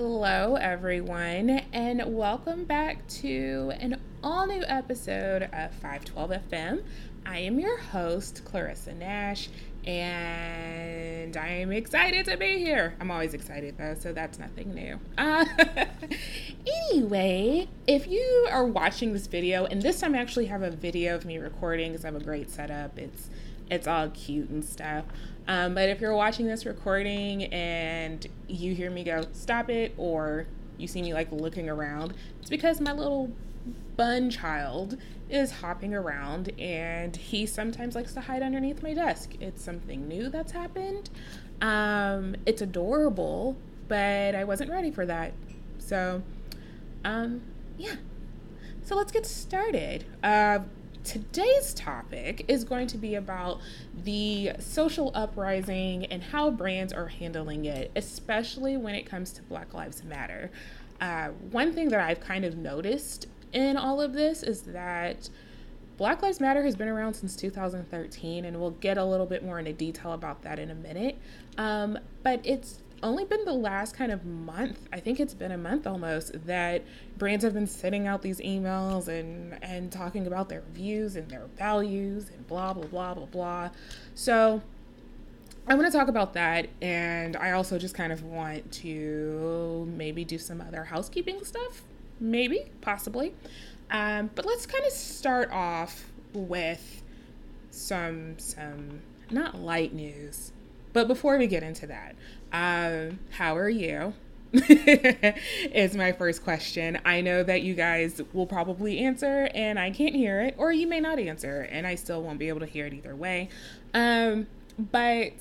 Hello, everyone, and welcome back to an all new episode of 512 FM. I am your host, Clarissa Nash, and I am excited to be here. I'm always excited though, so that's nothing new. Uh, anyway, if you are watching this video, and this time I actually have a video of me recording because I have a great setup. It's it's all cute and stuff. Um, but if you're watching this recording and you hear me go, stop it, or you see me like looking around, it's because my little bun child is hopping around and he sometimes likes to hide underneath my desk. It's something new that's happened. Um, it's adorable, but I wasn't ready for that. So, um, yeah. So let's get started. Uh, today's topic is going to be about the social uprising and how brands are handling it, especially when it comes to Black Lives Matter. Uh, one thing that I've kind of noticed in all of this is that Black Lives Matter has been around since 2013, and we'll get a little bit more into detail about that in a minute. Um, but it's only been the last kind of month, I think it's been a month almost, that brands have been sending out these emails and, and talking about their views and their values and blah, blah, blah, blah, blah. So I want to talk about that. And I also just kind of want to maybe do some other housekeeping stuff. Maybe, possibly. Um, but let's kind of start off with some, some, not light news. But before we get into that, um, how are you? is my first question. I know that you guys will probably answer and I can't hear it, or you may not answer and I still won't be able to hear it either way. Um, but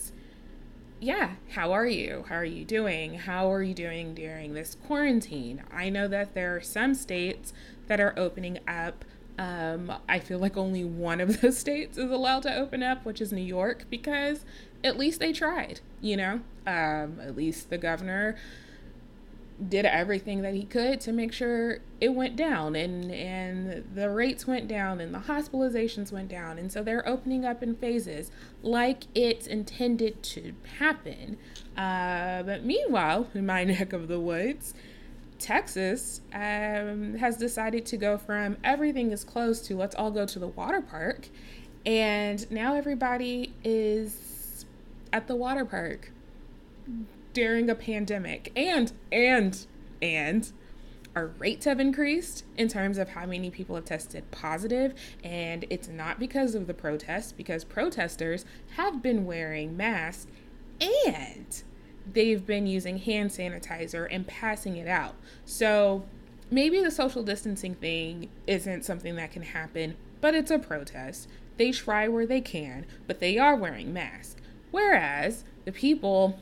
yeah, how are you? How are you doing? How are you doing during this quarantine? I know that there are some states that are opening up. Um, I feel like only one of those states is allowed to open up, which is New York, because at least they tried, you know? Um, at least the governor did everything that he could to make sure it went down and and the rates went down and the hospitalizations went down and so they're opening up in phases like it's intended to happen uh, but meanwhile in my neck of the woods texas um, has decided to go from everything is closed to let's all go to the water park. And now everybody is at the water park during a pandemic. And and and our rates have increased in terms of how many people have tested positive. And it's not because of the protests because protesters have been wearing masks. And they've been using hand sanitizer and passing it out. So maybe the social distancing thing isn't something that can happen but it's a protest. They try where they can but they are wearing masks. Whereas the people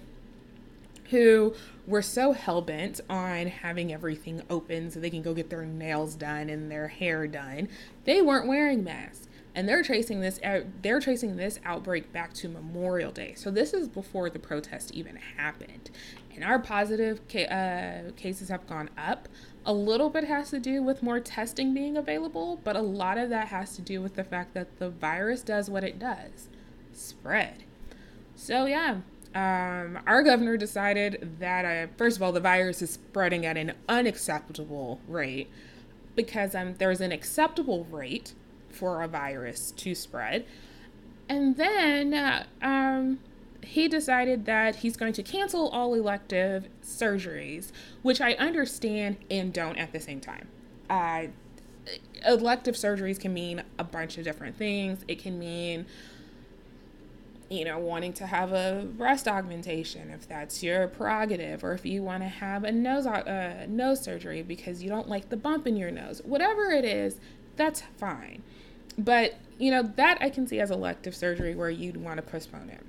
who were so hell bent on having everything open so they can go get their nails done and their hair done, they weren't wearing masks. And they're tracing this they're tracing this outbreak back to Memorial Day. So this is before the protest even happened. And our positive ca- uh, cases have gone up. A little bit has to do with more testing being available, but a lot of that has to do with the fact that the virus does what it does spread. So, yeah, um, our governor decided that, uh, first of all, the virus is spreading at an unacceptable rate because um, there's an acceptable rate for a virus to spread. And then uh, um, he decided that he's going to cancel all elective surgeries, which I understand and don't at the same time. Uh, elective surgeries can mean a bunch of different things. It can mean you know, wanting to have a breast augmentation if that's your prerogative, or if you want to have a nose uh, nose surgery because you don't like the bump in your nose, whatever it is, that's fine. But you know that I can see as elective surgery where you'd want to postpone it.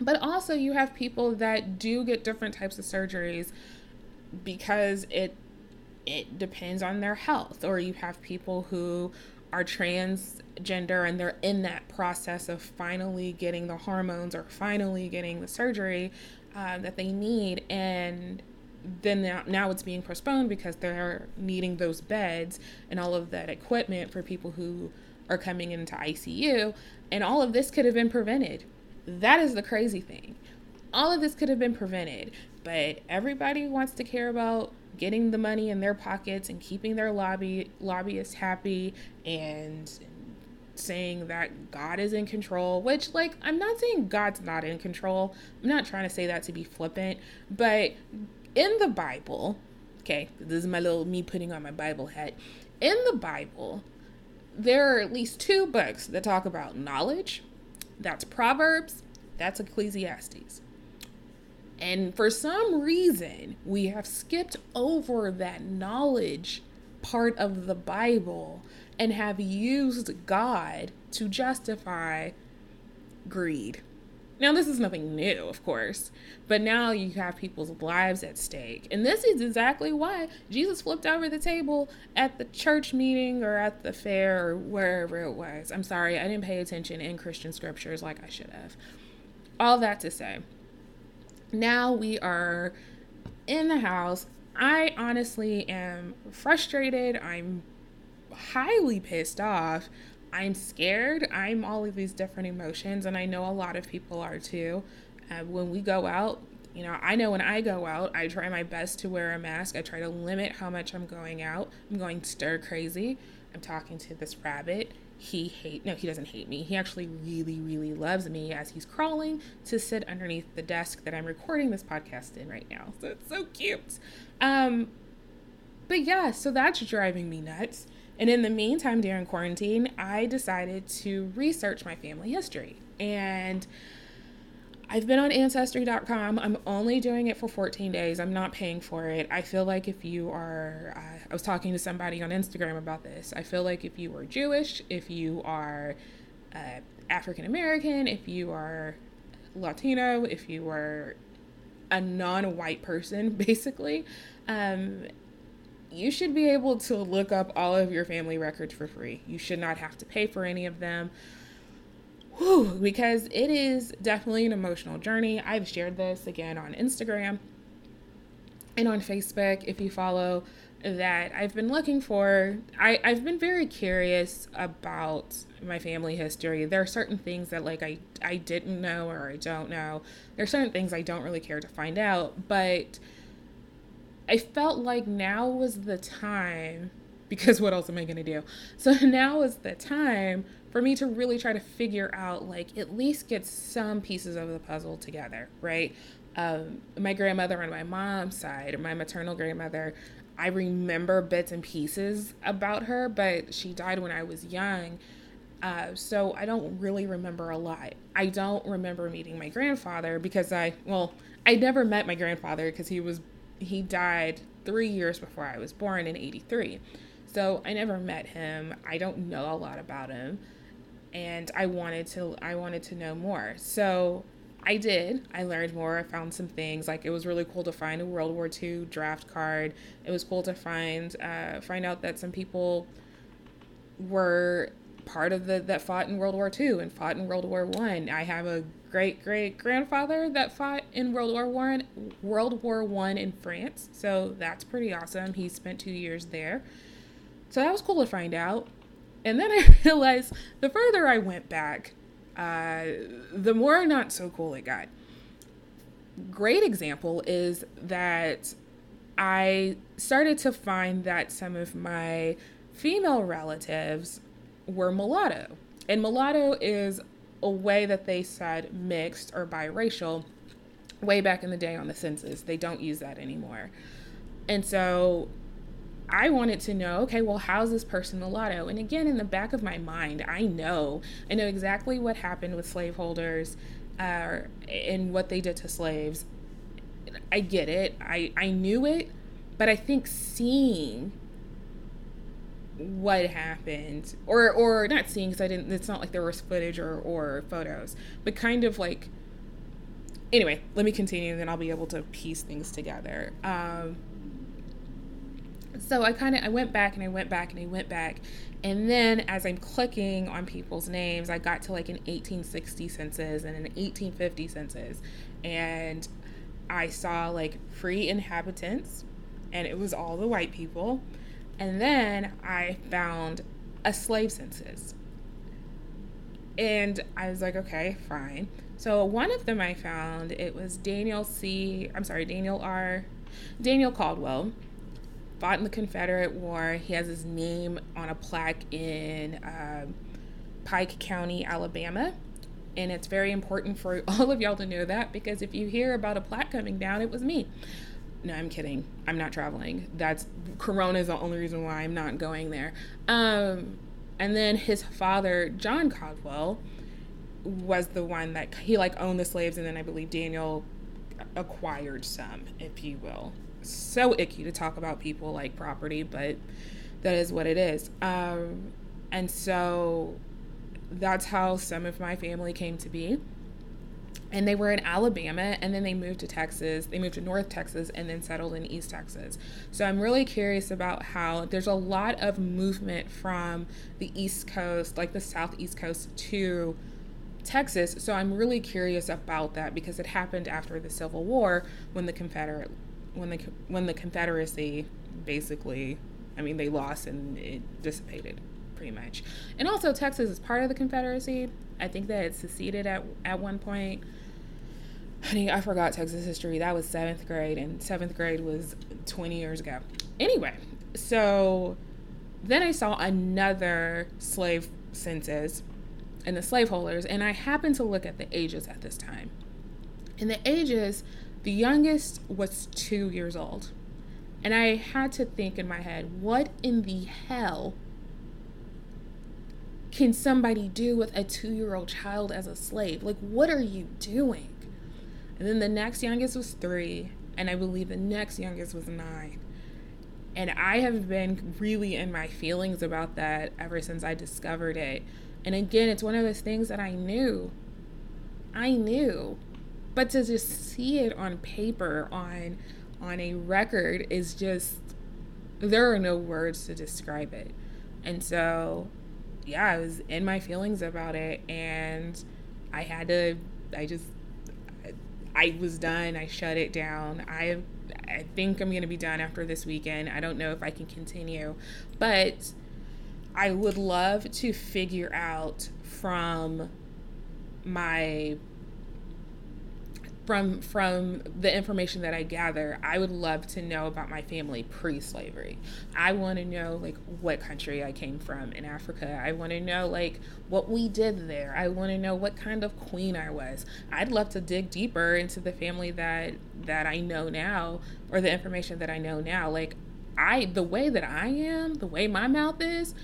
But also, you have people that do get different types of surgeries because it it depends on their health, or you have people who are transgender and they're in that process of finally getting the hormones or finally getting the surgery uh, that they need and then now, now it's being postponed because they're needing those beds and all of that equipment for people who are coming into ICU and all of this could have been prevented. That is the crazy thing. all of this could have been prevented, but everybody wants to care about getting the money in their pockets and keeping their lobby lobbyists happy and saying that God is in control, which like I'm not saying God's not in control. I'm not trying to say that to be flippant, but in the Bible, okay, this is my little me putting on my Bible hat. In the Bible, there are at least two books that talk about knowledge. That's Proverbs, that's Ecclesiastes. And for some reason, we have skipped over that knowledge part of the Bible and have used God to justify greed. Now, this is nothing new, of course, but now you have people's lives at stake. And this is exactly why Jesus flipped over the table at the church meeting or at the fair or wherever it was. I'm sorry, I didn't pay attention in Christian scriptures like I should have. All that to say, now we are in the house. I honestly am frustrated. I'm highly pissed off. I'm scared. I'm all of these different emotions, and I know a lot of people are too. Uh, when we go out, you know, I know when I go out, I try my best to wear a mask. I try to limit how much I'm going out. I'm going stir crazy. I'm talking to this rabbit. He hate no, he doesn't hate me. He actually really, really loves me as he's crawling to sit underneath the desk that I'm recording this podcast in right now. So it's so cute. Um, but yeah, so that's driving me nuts. And in the meantime, during quarantine, I decided to research my family history. And I've been on Ancestry.com. I'm only doing it for 14 days. I'm not paying for it. I feel like if you are, uh, I was talking to somebody on Instagram about this. I feel like if you are Jewish, if you are uh, African American, if you are Latino, if you are a non white person, basically, um, you should be able to look up all of your family records for free. You should not have to pay for any of them. Whew, because it is definitely an emotional journey. I've shared this again on Instagram and on Facebook if you follow that I've been looking for. I, I've been very curious about my family history. There are certain things that like I, I didn't know or I don't know. There are certain things I don't really care to find out, but I felt like now was the time because what else am I going to do? So now is the time for me to really try to figure out, like, at least get some pieces of the puzzle together, right? Um, my grandmother on my mom's side, my maternal grandmother, I remember bits and pieces about her, but she died when I was young. Uh, so I don't really remember a lot. I don't remember meeting my grandfather because I, well, I never met my grandfather because he was he died three years before I was born in 83. So I never met him. I don't know a lot about him. And I wanted to I wanted to know more. So I did. I learned more. I found some things. Like it was really cool to find a World War II draft card. It was cool to find uh, find out that some people were part of the that fought in World War II and fought in World War One. I. I have a great great grandfather that fought in World War One, World War One in France. So that's pretty awesome. He spent two years there. So that was cool to find out. And then I realized the further I went back, uh, the more not so cool it got. Great example is that I started to find that some of my female relatives were mulatto. And mulatto is a way that they said mixed or biracial way back in the day on the census. They don't use that anymore. And so I wanted to know, okay, well, how's this person mulatto? And again, in the back of my mind, I know, I know exactly what happened with slaveholders uh, and what they did to slaves. I get it. I, I knew it, but I think seeing what happened or or not seeing because i didn't it's not like there was footage or or photos but kind of like anyway let me continue and then i'll be able to piece things together. Um so i kind of i went back and i went back and i went back and then as i'm clicking on people's names i got to like an 1860 census and an 1850 census and i saw like free inhabitants and it was all the white people and then I found a slave census. And I was like, okay, fine. So one of them I found, it was Daniel C. I'm sorry, Daniel R. Daniel Caldwell fought in the Confederate War. He has his name on a plaque in uh, Pike County, Alabama. And it's very important for all of y'all to know that because if you hear about a plaque coming down, it was me. No, I'm kidding. I'm not traveling. That's Corona is the only reason why I'm not going there. Um, and then his father, John Caldwell, was the one that he like owned the slaves, and then I believe Daniel acquired some, if you will. So icky to talk about people like property, but that is what it is. Um, and so that's how some of my family came to be. And they were in Alabama and then they moved to Texas. They moved to North Texas and then settled in East Texas. So I'm really curious about how there's a lot of movement from the East Coast, like the Southeast Coast, to Texas. So I'm really curious about that because it happened after the Civil War when the Confederate when the when the Confederacy basically I mean they lost and it dissipated pretty much. And also, Texas is part of the Confederacy. I think that it seceded at, at one point. Honey, I forgot Texas history. That was seventh grade, and seventh grade was 20 years ago. Anyway, so then I saw another slave census and the slaveholders, and I happened to look at the ages at this time. And the ages, the youngest was two years old. And I had to think in my head, what in the hell can somebody do with a two year old child as a slave? Like, what are you doing? And then the next youngest was three, and I believe the next youngest was nine. And I have been really in my feelings about that ever since I discovered it. And again, it's one of those things that I knew. I knew. But to just see it on paper, on on a record is just there are no words to describe it. And so yeah, I was in my feelings about it and I had to I just I was done. I shut it down. I I think I'm going to be done after this weekend. I don't know if I can continue, but I would love to figure out from my from from the information that I gather, I would love to know about my family pre-slavery. I want to know like what country I came from in Africa. I want to know like what we did there. I want to know what kind of queen I was. I'd love to dig deeper into the family that that I know now or the information that I know now. Like I the way that I am, the way my mouth is,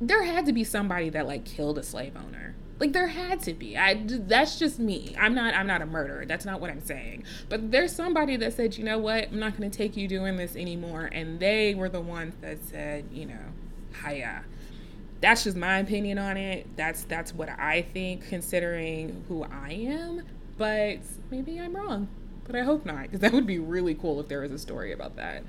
there had to be somebody that like killed a slave owner like there had to be. I that's just me. I'm not I'm not a murderer. That's not what I'm saying. But there's somebody that said, "You know what? I'm not going to take you doing this anymore." And they were the ones that said, you know, hiya. That's just my opinion on it. That's that's what I think considering who I am, but maybe I'm wrong. But I hope not because that would be really cool if there was a story about that.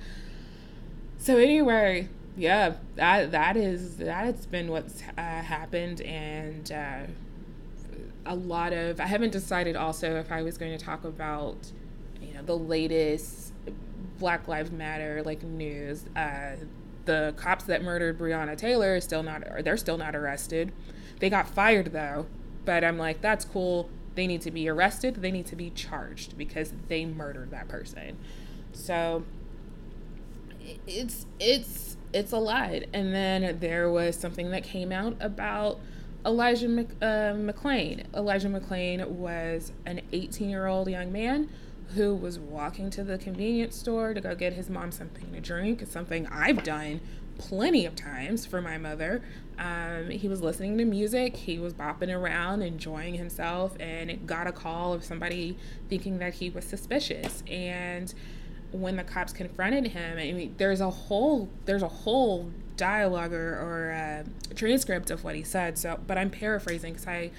So anyway, yeah, that that is that's been what's uh, happened, and uh, a lot of I haven't decided also if I was going to talk about you know the latest Black Lives Matter like news. Uh, the cops that murdered Breonna Taylor is still not they're still not arrested. They got fired though, but I'm like that's cool. They need to be arrested. They need to be charged because they murdered that person. So it's it's it's a lie. And then there was something that came out about Elijah Mc, uh, McClain. Elijah McClain was an 18 year old young man who was walking to the convenience store to go get his mom something to drink. It's something I've done plenty of times for my mother. Um, he was listening to music, he was bopping around, enjoying himself, and got a call of somebody thinking that he was suspicious. And when the cops confronted him, I mean, there's a whole there's a whole dialogue or, or uh, transcript of what he said. So, but I'm paraphrasing because I,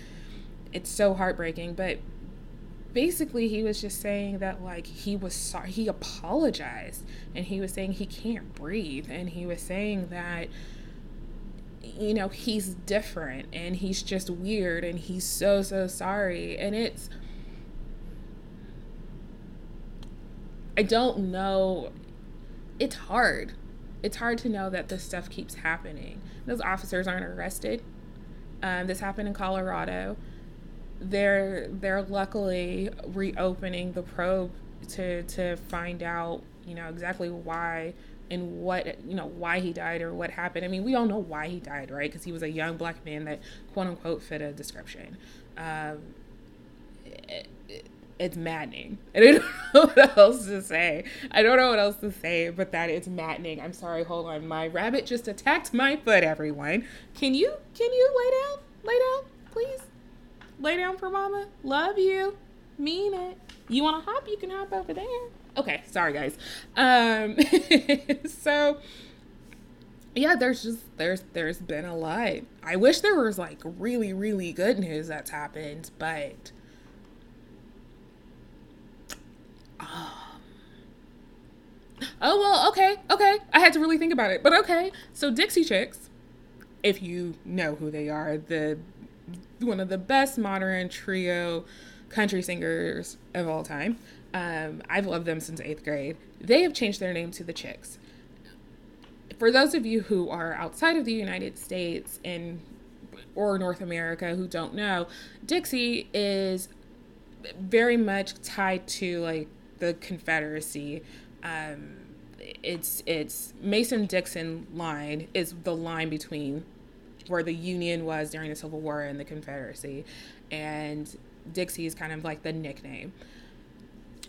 it's so heartbreaking. But basically, he was just saying that like he was sorry, he apologized, and he was saying he can't breathe, and he was saying that you know he's different and he's just weird and he's so so sorry and it's I don't know. It's hard. It's hard to know that this stuff keeps happening. Those officers aren't arrested. Um, this happened in Colorado. they're they're luckily reopening the probe to to find out you know exactly why and what you know why he died or what happened. I mean, we all know why he died, right? Because he was a young black man that quote unquote fit a description. Um, it, it's maddening. I don't know what else to say. I don't know what else to say, but that it's maddening. I'm sorry. Hold on. My rabbit just attacked my foot. Everyone, can you can you lay down? Lay down, please. Lay down for mama. Love you. Mean it. You want to hop? You can hop over there. Okay, sorry guys. Um, so yeah, there's just there's there's been a lot. I wish there was like really really good news that's happened, but um, oh well, okay, okay. I had to really think about it, but okay. So Dixie Chicks, if you know who they are, the one of the best modern trio country singers of all time. Um, I've loved them since eighth grade. They have changed their name to the Chicks. For those of you who are outside of the United States and or North America who don't know, Dixie is very much tied to like the Confederacy. Um, it's it's Mason Dixon line is the line between where the Union was during the Civil War and the Confederacy, and Dixie is kind of like the nickname.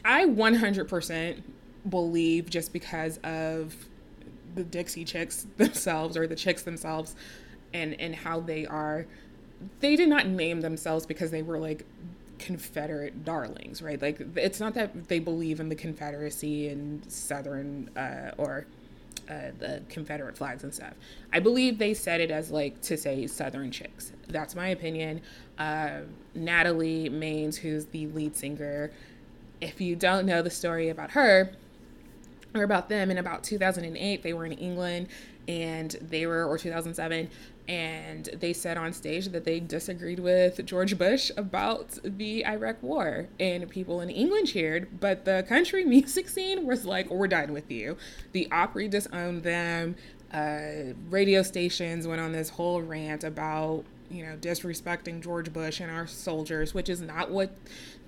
I 100% believe just because of the Dixie chicks themselves or the chicks themselves and and how they are they did not name themselves because they were like Confederate darlings, right? Like it's not that they believe in the Confederacy and Southern uh, or uh, the Confederate flags and stuff. I believe they said it as like to say Southern chicks. That's my opinion. Uh, Natalie Maines, who's the lead singer, if you don't know the story about her or about them, in about 2008, they were in England and they were, or 2007, and they said on stage that they disagreed with George Bush about the Iraq War. And people in England cheered, but the country music scene was like, we're done with you. The Opry disowned them. Uh, radio stations went on this whole rant about you know, disrespecting George Bush and our soldiers, which is not what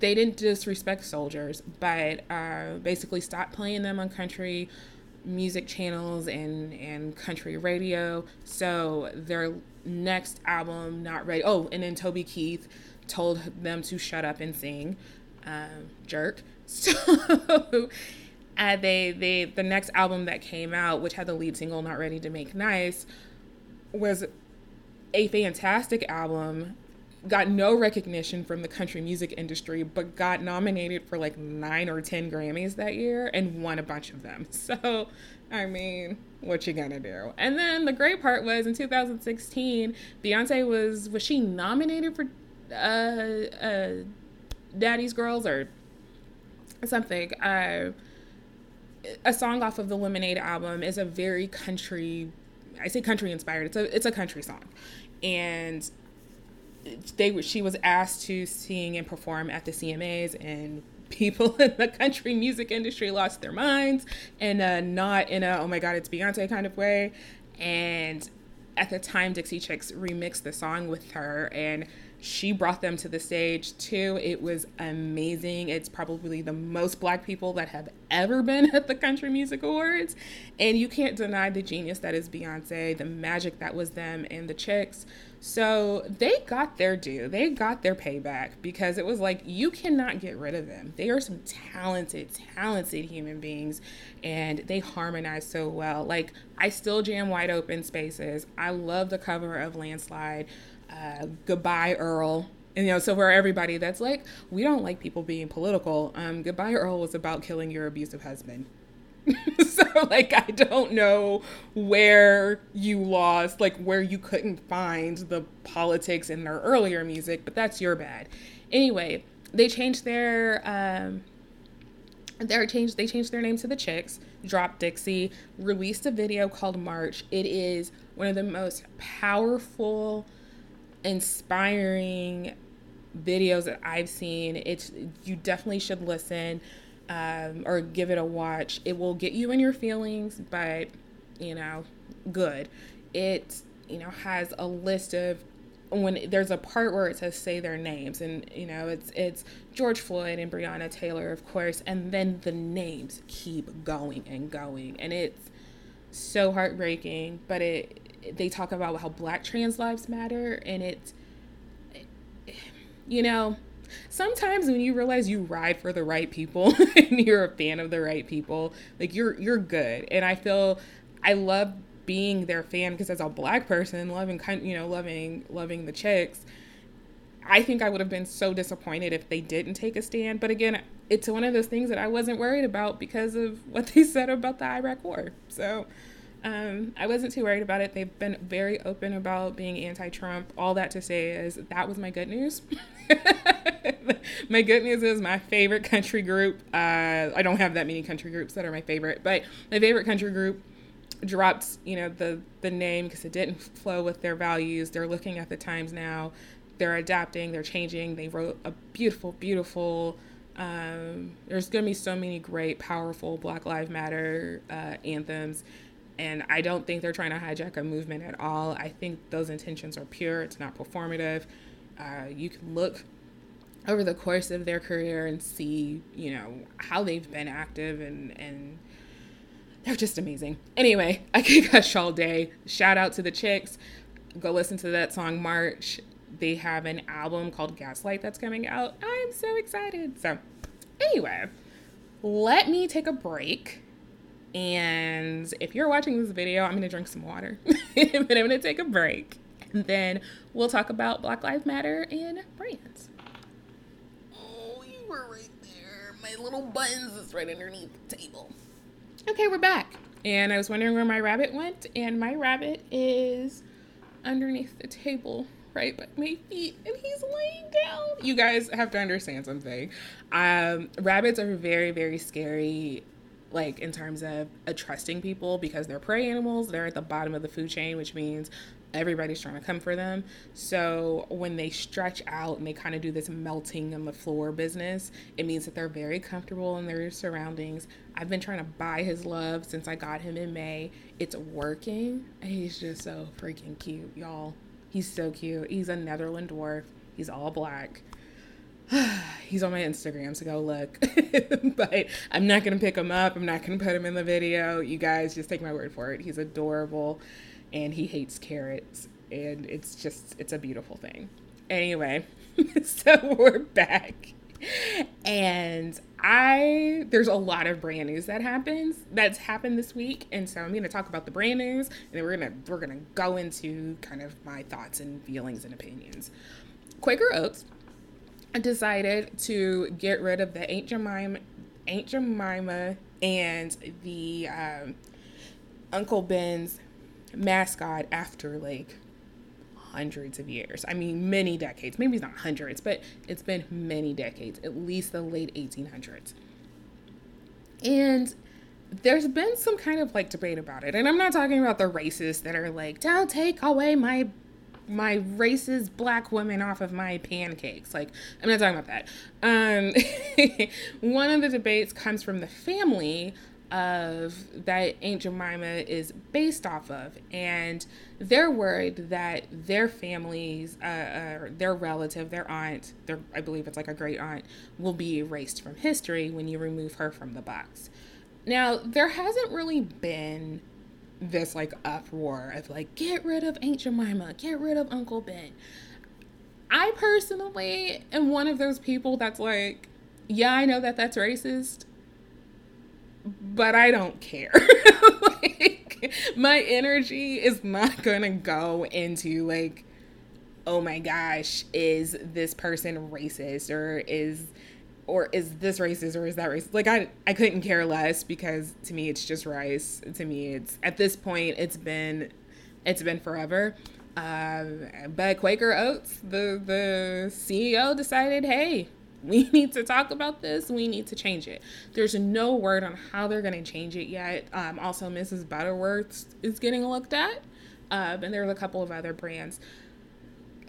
they didn't disrespect soldiers, but uh, basically stopped playing them on country music channels and and country radio. So their next album, not ready. Oh, and then Toby Keith told them to shut up and sing. Um, jerk. So uh, they they the next album that came out, which had the lead single "Not Ready to Make Nice," was a fantastic album got no recognition from the country music industry, but got nominated for like nine or 10 Grammys that year and won a bunch of them. So, I mean, what you gonna do? And then the great part was in 2016, Beyonce was, was she nominated for uh, uh, Daddy's Girls or something? Uh, a song off of the Lemonade album is a very country I say country inspired. It's a it's a country song, and they she was asked to sing and perform at the CMAs and people in the country music industry lost their minds and not in a oh my god it's Beyonce kind of way. And at the time Dixie Chicks remixed the song with her and she brought them to the stage too. It was amazing. It's probably the most black people that have ever been at the Country Music Awards. And you can't deny the genius that is Beyonce, the magic that was them and the chicks. So they got their due. They got their payback because it was like, you cannot get rid of them. They are some talented, talented human beings and they harmonize so well. Like, I still jam wide open spaces. I love the cover of Landslide uh, goodbye Earl. And you know, so for everybody that's like, we don't like people being political. Um, goodbye Earl was about killing your abusive husband. so like I don't know where you lost, like where you couldn't find the politics in their earlier music, but that's your bad. Anyway, they changed their um they changed they changed their name to the Chicks, dropped Dixie, released a video called March. It is one of the most powerful inspiring videos that I've seen. It's you definitely should listen um, or give it a watch. It will get you in your feelings, but you know, good. It you know has a list of when there's a part where it says say their names and you know it's it's George Floyd and Breonna Taylor of course and then the names keep going and going and it's so heartbreaking but it they talk about how black trans lives matter and it's you know sometimes when you realize you ride for the right people and you're a fan of the right people like you're you're good. And i feel i love being their fan because as a black person loving kind you know loving loving the chicks i think i would have been so disappointed if they didn't take a stand. But again it's one of those things that i wasn't worried about because of what they said about the iraq war. So um, I wasn't too worried about it. They've been very open about being anti Trump. All that to say is that was my good news. my good news is my favorite country group. Uh, I don't have that many country groups that are my favorite, but my favorite country group dropped, you know, the the name because it didn't flow with their values. They're looking at the times now. They're adapting. They're changing. They wrote a beautiful, beautiful. Um, there's gonna be so many great, powerful Black Lives Matter uh, anthems, and I don't think they're trying to hijack a movement at all. I think those intentions are pure. It's not performative. Uh, you can look over the course of their career and see, you know, how they've been active and and they're just amazing. Anyway, I could gush all day. Shout out to the chicks. Go listen to that song March. They have an album called Gaslight that's coming out. I'm so excited. So, anyway, let me take a break. And if you're watching this video, I'm to drink some water. but I'm to take a break. And then we'll talk about Black Lives Matter and brands. Oh, you were right there. My little buttons is right underneath the table okay, we're back. And I was wondering where my rabbit went, and my rabbit is underneath the table right by my feet and he's laying down you guys have to understand something um, rabbits are very very scary like in terms of trusting people because they're prey animals they're at the bottom of the food chain which means everybody's trying to come for them. So when they stretch out and they kind of do this melting on the floor business, it means that they're very comfortable in their surroundings. I've been trying to buy his love since I got him in May. It's working. He's just so freaking cute, y'all. He's so cute. He's a Netherland dwarf. He's all black. He's on my Instagram, so go look. but I'm not gonna pick him up. I'm not gonna put him in the video. You guys just take my word for it. He's adorable and he hates carrots and it's just it's a beautiful thing anyway so we're back and i there's a lot of brand news that happens that's happened this week and so i'm going to talk about the brand news and then we're going to we're going to go into kind of my thoughts and feelings and opinions quaker oats decided to get rid of the aunt jemima aunt jemima and the um, uncle ben's mascot after like hundreds of years. I mean, many decades. Maybe it's not hundreds, but it's been many decades, at least the late 1800s. And there's been some kind of like debate about it. And I'm not talking about the racists that are like, don't take away my my racist black women off of my pancakes. Like, I'm not talking about that. Um, one of the debates comes from the family of that Aunt Jemima is based off of, and they're worried that their families, uh, uh, their relative, their aunt, their I believe it's like a great aunt, will be erased from history when you remove her from the box. Now, there hasn't really been this like uproar of like get rid of Aunt Jemima, get rid of Uncle Ben. I personally am one of those people that's like, yeah, I know that that's racist but I don't care. like, my energy is not gonna go into like, oh my gosh, is this person racist or is or is this racist or is that racist? Like I I couldn't care less because to me it's just rice. To me it's at this point it's been it's been forever. Um, but Quaker Oats, the the CEO decided, hey, we need to talk about this. We need to change it. There's no word on how they're going to change it yet. Um, also, Mrs. Butterworth is getting looked at, um, and there's a couple of other brands.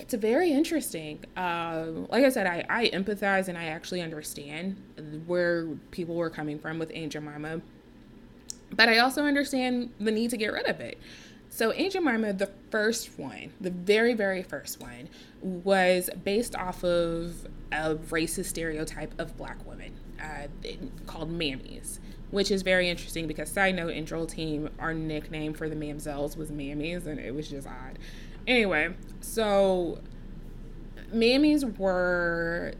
It's very interesting. Uh, like I said, I, I empathize and I actually understand where people were coming from with Aunt Jemima, but I also understand the need to get rid of it. So Aunt Jemima, the first one, the very, very first one, was based off of a racist stereotype of black women uh, called mammies, which is very interesting because, side note, in Drill Team, our nickname for the mamzels was mammies, and it was just odd. Anyway, so mammies were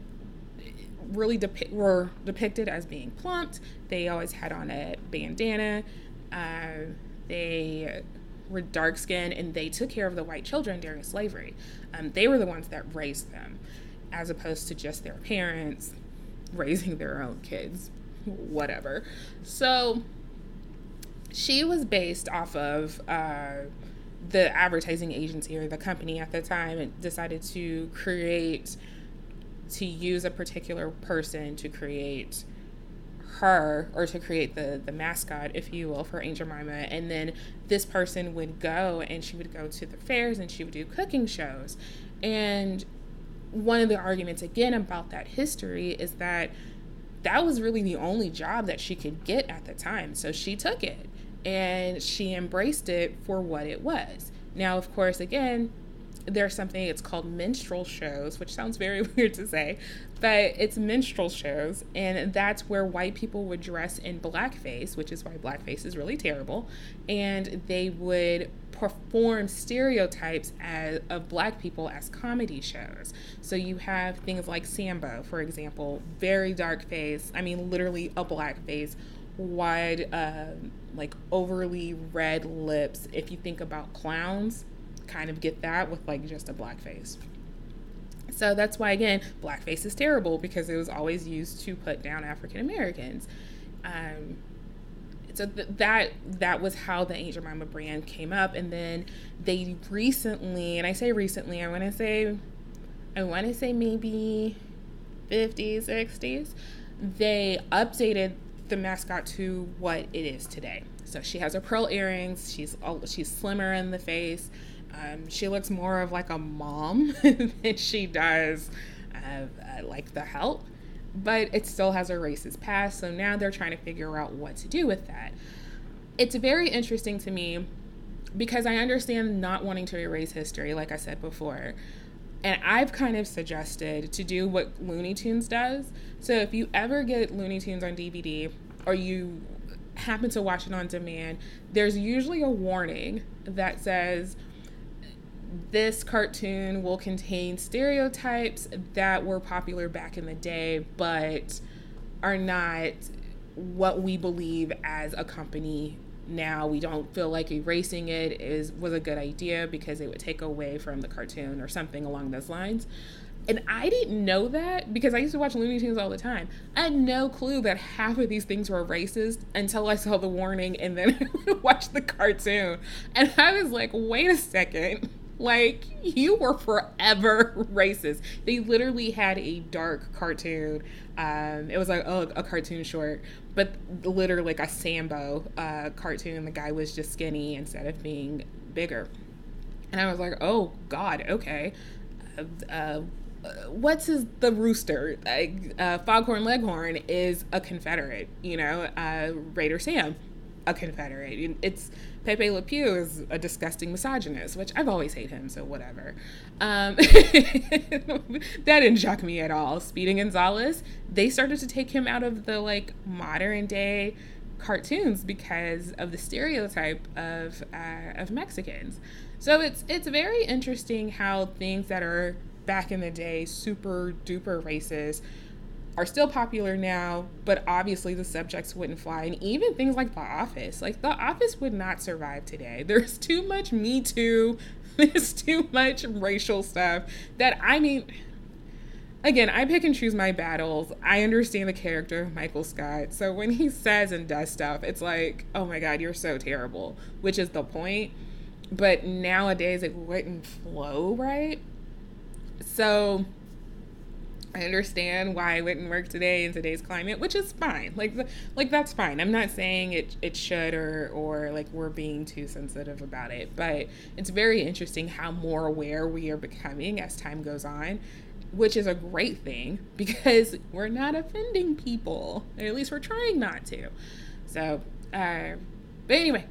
really depi- were depicted as being plumped. They always had on a bandana. Uh, they were dark skinned and they took care of the white children during slavery. Um, they were the ones that raised them, as opposed to just their parents raising their own kids, whatever. So she was based off of uh, the advertising agency or the company at the time decided to create, to use a particular person to create her or to create the the mascot if you will for Aunt Jemima and then this person would go and she would go to the fairs and she would do cooking shows. And one of the arguments again about that history is that that was really the only job that she could get at the time. So she took it and she embraced it for what it was. Now of course again there's something it's called minstrel shows which sounds very weird to say but it's minstrel shows and that's where white people would dress in blackface which is why blackface is really terrible and they would perform stereotypes as, of black people as comedy shows. So you have things like sambo for example very dark face i mean literally a black face wide uh, like overly red lips if you think about clowns kind of get that with like just a black face. So that's why again, blackface is terrible because it was always used to put down African Americans. Um, so th- that that was how the Aunt Jemima brand came up, and then they recently, and I say recently, I want to say, I want to say maybe 50s, 60s, they updated the mascot to what it is today. So she has her pearl earrings. She's she's slimmer in the face. Um, she looks more of like a mom than she does uh, uh, like the help, but it still has a racist past. So now they're trying to figure out what to do with that. It's very interesting to me because I understand not wanting to erase history, like I said before. And I've kind of suggested to do what Looney Tunes does. So if you ever get Looney Tunes on DVD or you happen to watch it on demand, there's usually a warning that says, this cartoon will contain stereotypes that were popular back in the day, but are not what we believe as a company now. We don't feel like erasing it is was a good idea because it would take away from the cartoon or something along those lines. And I didn't know that because I used to watch Looney Tunes all the time. I had no clue that half of these things were racist until I saw the warning and then watched the cartoon. And I was like, wait a second like, you were forever racist. They literally had a dark cartoon. Um, it was like a, a cartoon short, but literally like a Sambo uh, cartoon. The guy was just skinny instead of being bigger. And I was like, oh, God, okay. Uh, uh, what's his the rooster uh, foghorn leghorn is a confederate you know uh, raider sam a confederate it's Pepe Le Pew is a disgusting misogynist, which I've always hated him, so whatever. Um, that didn't shock me at all. Speedy Gonzales, they started to take him out of the like modern day cartoons because of the stereotype of uh, of Mexicans. So it's it's very interesting how things that are back in the day super duper racist are still popular now, but obviously the subjects wouldn't fly. And even things like The Office, like The Office would not survive today. There's too much Me Too, there's too much racial stuff that I mean, again, I pick and choose my battles. I understand the character of Michael Scott. So when he says and does stuff, it's like, oh my God, you're so terrible, which is the point. But nowadays it wouldn't flow right. So I understand why I wouldn't work today in today's climate, which is fine. Like, like that's fine. I'm not saying it it should or or like we're being too sensitive about it, but it's very interesting how more aware we are becoming as time goes on, which is a great thing because we're not offending people, or at least we're trying not to. So, uh, but anyway,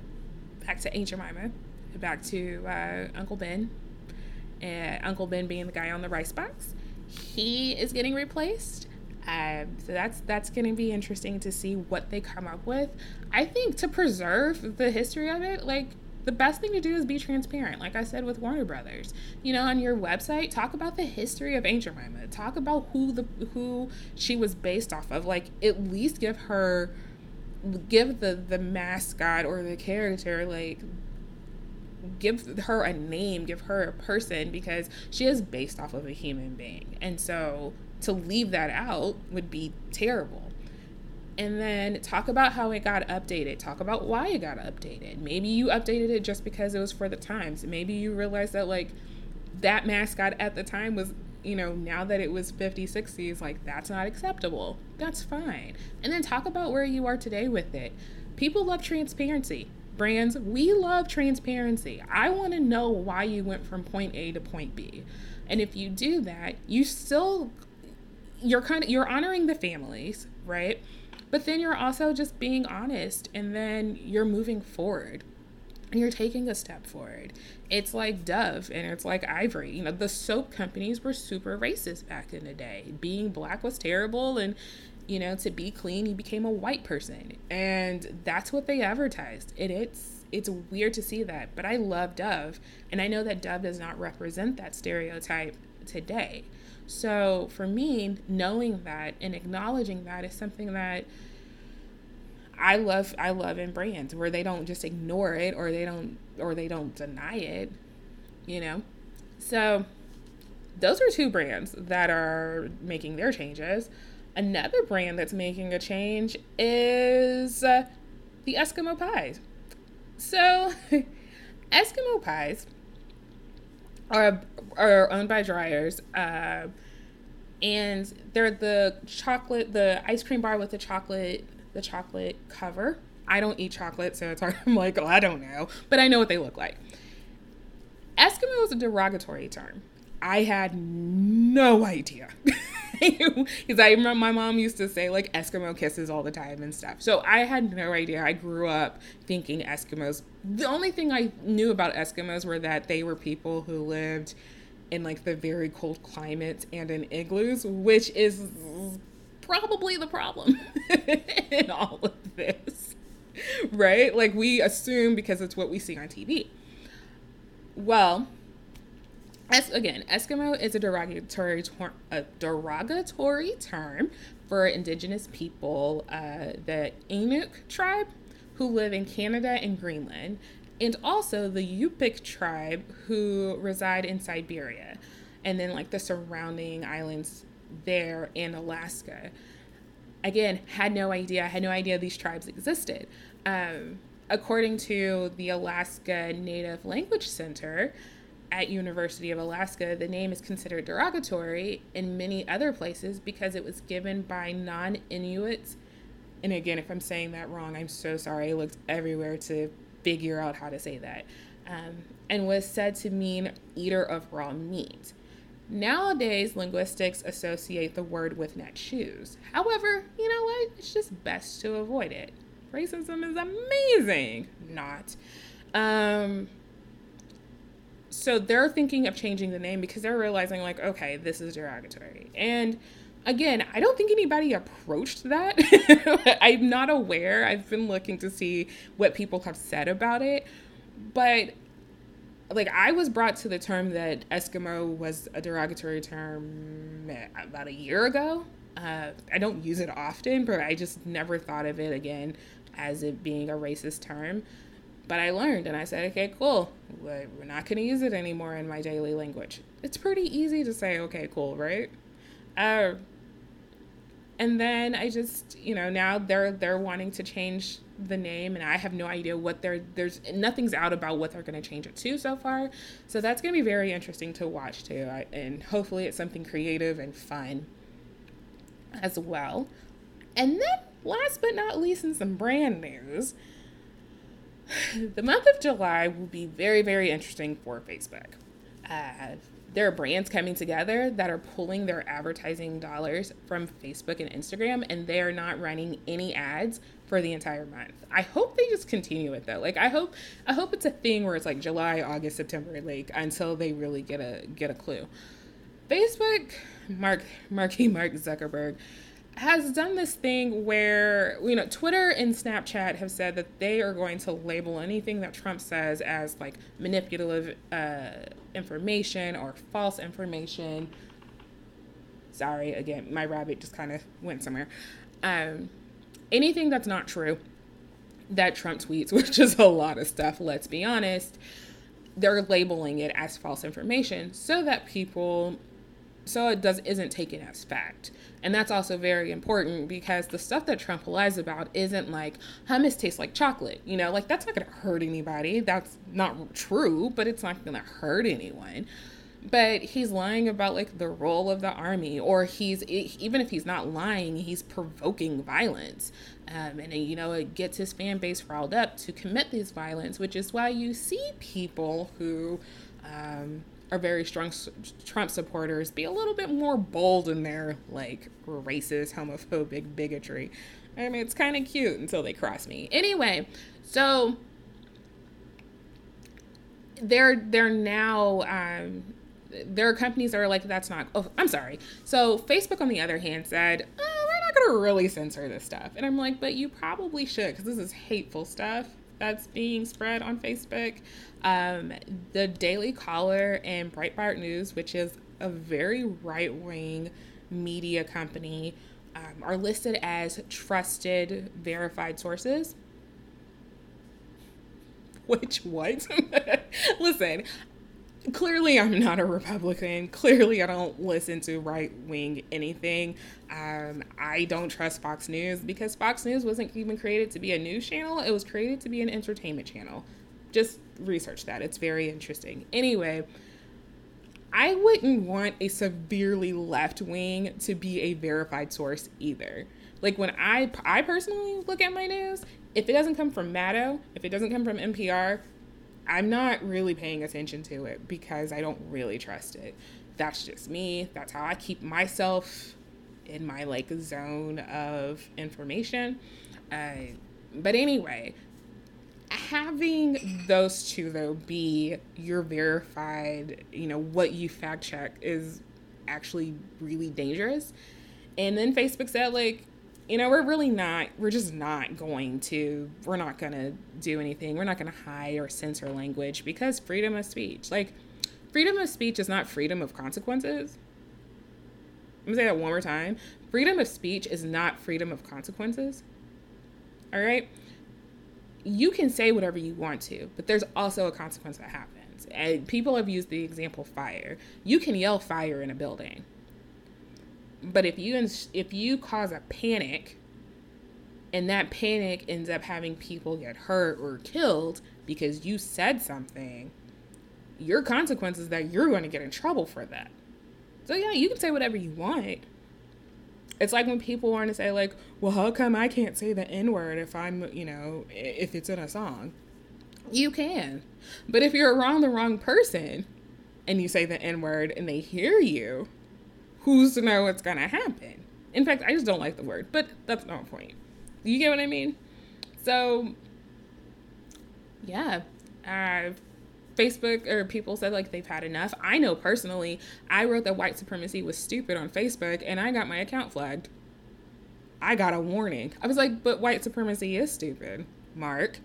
back to Aunt Jemima. back to uh, Uncle Ben, and Uncle Ben being the guy on the rice box. He is getting replaced. Um, so that's that's going to be interesting to see what they come up with. I think to preserve the history of it, like the best thing to do is be transparent. Like I said with Warner Brothers, you know, on your website, talk about the history of Aunt Jemima. Talk about who the who she was based off of. Like at least give her, give the the mascot or the character like give her a name, give her a person because she is based off of a human being. And so to leave that out would be terrible and then talk about how it got updated. Talk about why it got updated. Maybe you updated it just because it was for the times. Maybe you realized that like that mascot at the time was, you know, now that it was 50, 60s, like that's not acceptable. That's fine. And then talk about where you are today with it. People love transparency. Brands, we love transparency. I want to know why you went from point A to point B. And if you do that, you still you're kind of you're honoring the families, right? But then you're also just being honest and then you're moving forward and you're taking a step forward. It's like Dove and it's like Ivory. You know, the soap companies were super racist back in the day. Being black was terrible and you know, to be clean, you became a white person. And that's what they advertised. And it's it's weird to see that, but I love Dove and I know that Dove does not represent that stereotype today. So for me, knowing that and acknowledging that is something that I love I love in brands where they don't just ignore it or they don't or they don't deny it, you know. So those are two brands that are making their changes. Another brand that's making a change is uh, the Eskimo pies. So Eskimo pies are are owned by Dreyer's, uh, and they're the chocolate, the ice cream bar with the chocolate, the chocolate cover. I don't eat chocolate, so it's hard. I'm like, oh, I don't know, but I know what they look like. Eskimo is a derogatory term. I had no idea. Because I remember my mom used to say like Eskimo kisses all the time and stuff. So I had no idea. I grew up thinking Eskimos. The only thing I knew about Eskimos were that they were people who lived in like the very cold climates and in igloos, which is probably the problem in all of this. Right? Like we assume because it's what we see on TV. Well, as, again, Eskimo is a derogatory, ter- a derogatory term for indigenous people, uh, the Inuk tribe, who live in Canada and Greenland, and also the Yupik tribe, who reside in Siberia, and then like the surrounding islands there in Alaska. Again, had no idea, had no idea these tribes existed. Um, according to the Alaska Native Language Center, at University of Alaska, the name is considered derogatory in many other places because it was given by non-Inuits. And again, if I'm saying that wrong, I'm so sorry. I looked everywhere to figure out how to say that. Um, and was said to mean eater of raw meat. Nowadays, linguistics associate the word with net shoes. However, you know what? It's just best to avoid it. Racism is amazing. Not. Um, so they're thinking of changing the name because they're realizing like okay this is derogatory. And again i don't think anybody approached that. I'm not aware. I've been looking to see what people have said about it. But like i was brought to the term that eskimo was a derogatory term about a year ago. Uh, i don't use it often but i just never thought of it again as it being a racist term but I learned and I said, okay, cool. We're not going to use it anymore in my daily language. It's pretty easy to say, okay, cool, right? Uh, and then I just, you know, now they're they're wanting to change the name, and I have no idea what they're there's nothing's out about what they're going to change it to so far. So that's going to be very interesting to watch too, I, and hopefully it's something creative and fun as well. And then, last but not least, in some brand news, the month of July will be very, very interesting for Facebook. Uh, there are brands coming together that are pulling their advertising dollars from Facebook and Instagram and they are not running any ads for the entire month. I hope they just continue it though. Like I hope I hope it's a thing where it's like July, August, September, like until they really get a get a clue. Facebook, Mark Marky Mark Zuckerberg has done this thing where you know Twitter and Snapchat have said that they are going to label anything that Trump says as like manipulative uh, information or false information. Sorry, again, my rabbit just kind of went somewhere. Um, anything that's not true that Trump tweets, which is a lot of stuff. Let's be honest. They're labeling it as false information so that people so it does isn't taken as fact. And that's also very important because the stuff that Trump lies about isn't like hummus tastes like chocolate. You know, like that's not going to hurt anybody. That's not true, but it's not going to hurt anyone. But he's lying about like the role of the army, or he's even if he's not lying, he's provoking violence. Um, and you know, it gets his fan base riled up to commit these violence, which is why you see people who um, are very strong Trump supporters be a little bit more bold in their like racist, homophobic bigotry. I mean, it's kind of cute until they cross me. Anyway, so they're they're now um, there are companies that are like that's not. Oh, I'm sorry. So Facebook, on the other hand, said oh, we're not gonna really censor this stuff, and I'm like, but you probably should because this is hateful stuff that's being spread on Facebook. Um, the Daily Caller and Breitbart News, which is a very right wing media company, um, are listed as trusted, verified sources. Which, what? Listen, clearly I'm not a Republican. Clearly I don't listen to right wing anything. Um, I don't trust Fox News because Fox News wasn't even created to be a news channel. It was created to be an entertainment channel. Just research that. It's very interesting. Anyway, I wouldn't want a severely left wing to be a verified source either. Like when I I personally look at my news, if it doesn't come from Maddow, if it doesn't come from NPR, I'm not really paying attention to it because I don't really trust it. That's just me. That's how I keep myself in my like zone of information. Uh, but anyway, having those two though be your verified, you know, what you fact check is actually really dangerous. And then Facebook said like you know, we're really not, we're just not going to, we're not going to do anything. We're not going to hide or censor language because freedom of speech, like, freedom of speech is not freedom of consequences. Let me say that one more time. Freedom of speech is not freedom of consequences. All right? You can say whatever you want to, but there's also a consequence that happens. And people have used the example fire. You can yell fire in a building but if you if you cause a panic and that panic ends up having people get hurt or killed because you said something, your consequence is that you're going to get in trouble for that. So yeah, you can say whatever you want. It's like when people want to say like, "Well, how come I can't say the N-word if I'm, you know, if it's in a song?" You can. But if you're around the wrong person and you say the N-word and they hear you, who's to know what's gonna happen? In fact, I just don't like the word, but that's not the point. You get what I mean? So, yeah, uh, Facebook or people said like they've had enough. I know personally, I wrote that white supremacy was stupid on Facebook and I got my account flagged. I got a warning. I was like, but white supremacy is stupid, Mark.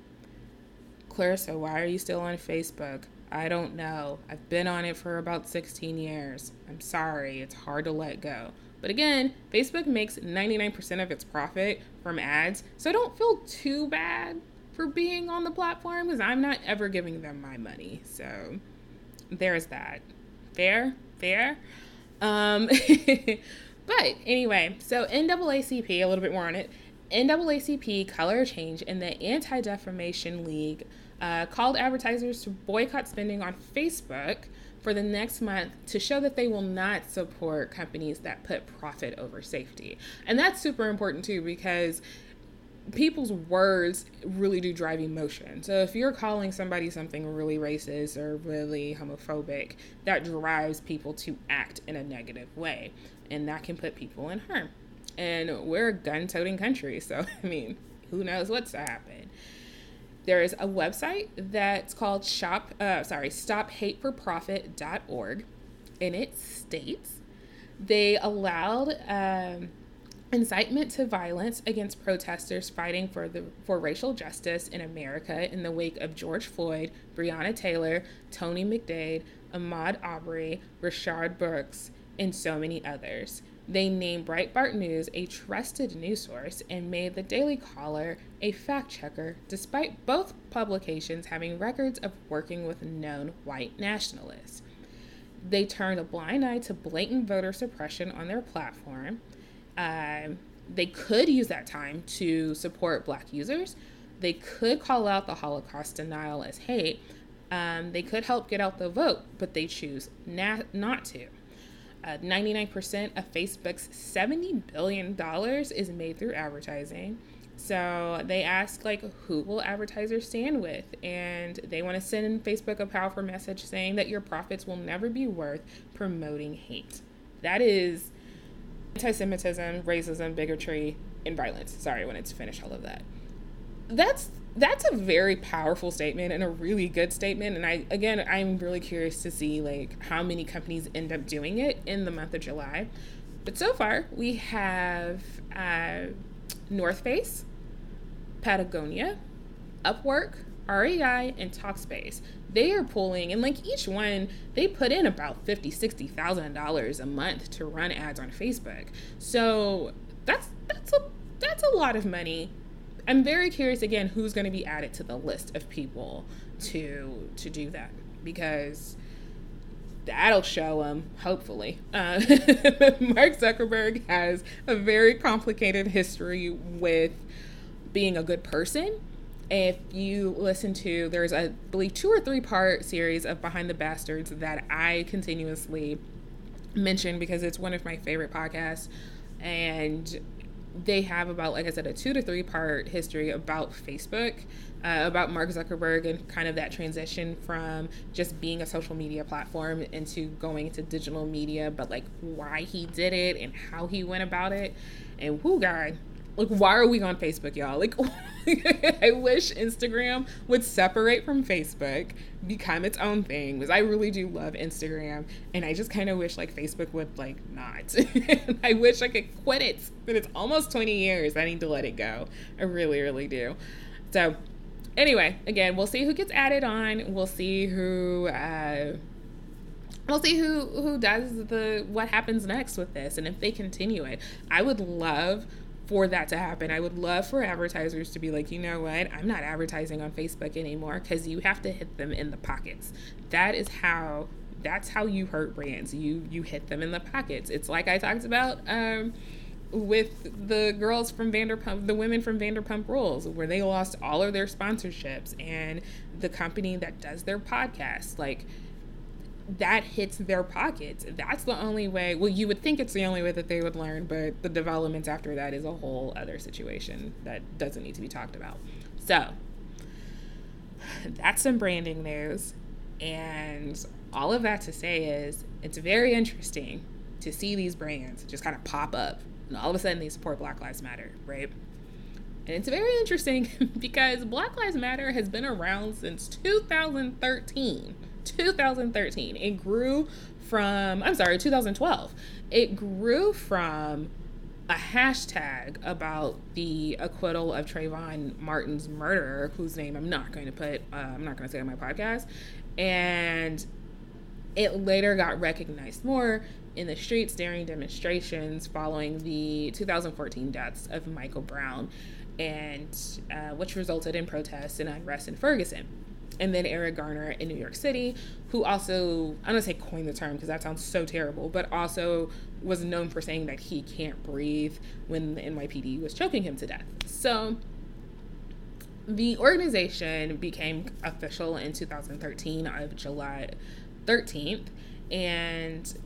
Clarissa, why are you still on Facebook? I don't know. I've been on it for about 16 years. I'm sorry, it's hard to let go. But again, Facebook makes 99% of its profit from ads, so don't feel too bad for being on the platform because I'm not ever giving them my money. So there's that. Fair? Fair? Um, but anyway, so NAACP, a little bit more on it. NAACP color change in the Anti Defamation League uh, called advertisers to boycott spending on Facebook for the next month to show that they will not support companies that put profit over safety. And that's super important too because people's words really do drive emotion. So if you're calling somebody something really racist or really homophobic, that drives people to act in a negative way. And that can put people in harm. And we're a gun toting country. So, I mean, who knows what's to happen. There is a website that's called shop, uh, sorry, stophateforprofit.org. And it states they allowed um, incitement to violence against protesters fighting for the for racial justice in America in the wake of George Floyd, Breonna Taylor, Tony McDade, Ahmaud Arbery, Rayshard Brooks, and so many others. They named Breitbart News a trusted news source and made the Daily Caller a fact checker, despite both publications having records of working with known white nationalists. They turned a blind eye to blatant voter suppression on their platform um, they could use that time to support Black users. They could call out the Holocaust denial as hate. Um, they could help get out the vote, but they choose na- not to. Uh, 99% of Facebook's $70 billion is made through advertising. So they ask, like, who will advertisers stand with? And they want to send Facebook a powerful message saying that your profits will never be worth promoting hate. That is anti-Semitism, racism, bigotry, and violence. Sorry, I wanted to finish all of that. That's that's a very powerful statement and a really good statement. And I again, I'm really curious to see like how many companies end up doing it in the month of July. But so far, we have uh, North Face, Patagonia, Upwork, REI, and Talkspace. They are pulling and like each one they put in about 50 60 thousand dollars a month to run ads on facebook. So that's that's a that's a lot of money. I'm very curious again who's going to be added to the list of people to to do that because that'll show them hopefully. Uh, mark zuckerberg has a very complicated history with being a good person if you listen to there's a I believe two or three part series of behind the bastards that i continuously mention because it's one of my favorite podcasts. And they have about like i said a two to three part history about facebook uh, about mark zuckerberg and kind of that transition from just being a social media platform into going to digital media but like why he did it and how he went about it. And who guy like, why are we on Facebook, y'all? Like, I wish Instagram would separate from Facebook, become its own thing. Because I really do love Instagram, and I just kind of wish like Facebook would like not. I wish I could quit it, but it's almost 20 years. I need to let it go. I really, really do. So, anyway, again, we'll see who gets added on. We'll see who. Uh, we'll see who who does the what happens next with this and if they continue it i would love for that to happen. I would love for advertisers to be like, you know what, I'm not advertising on Facebook anymore because you have to hit them in the pockets. That is how that's how you hurt brands. You you hit them in the pockets. It's like I talked about um, with the girls from Vanderpump, the women from Vanderpump Rules, where they lost all of their sponsorships, and the company that does their podcast, like that hits their pockets. That's the only way. Well, you would think it's the only way that they would learn, but the developments after that is a whole other situation that doesn't need to be talked about. So, that's some branding news. And all of that to say is it's very interesting to see these brands just kind of pop up and all of a sudden they support Black Lives Matter, right? And it's very interesting because Black Lives Matter has been around since 2013 2013. It grew from, I'm sorry, 2012. It grew from a hashtag about the acquittal of Trayvon Martin's murderer, whose name I'm not going to put, uh, I'm not going to say on my podcast. And it later got recognized more in the streets during demonstrations following the 2014 deaths of Michael Brown, and uh, which resulted in protests and unrest in Ferguson and then Eric Garner in New York City, who also, I'm gonna say coined the term because that sounds so terrible, but also was known for saying that he can't breathe when the NYPD was choking him to death. So the organization became official in 2013 of July 13th, and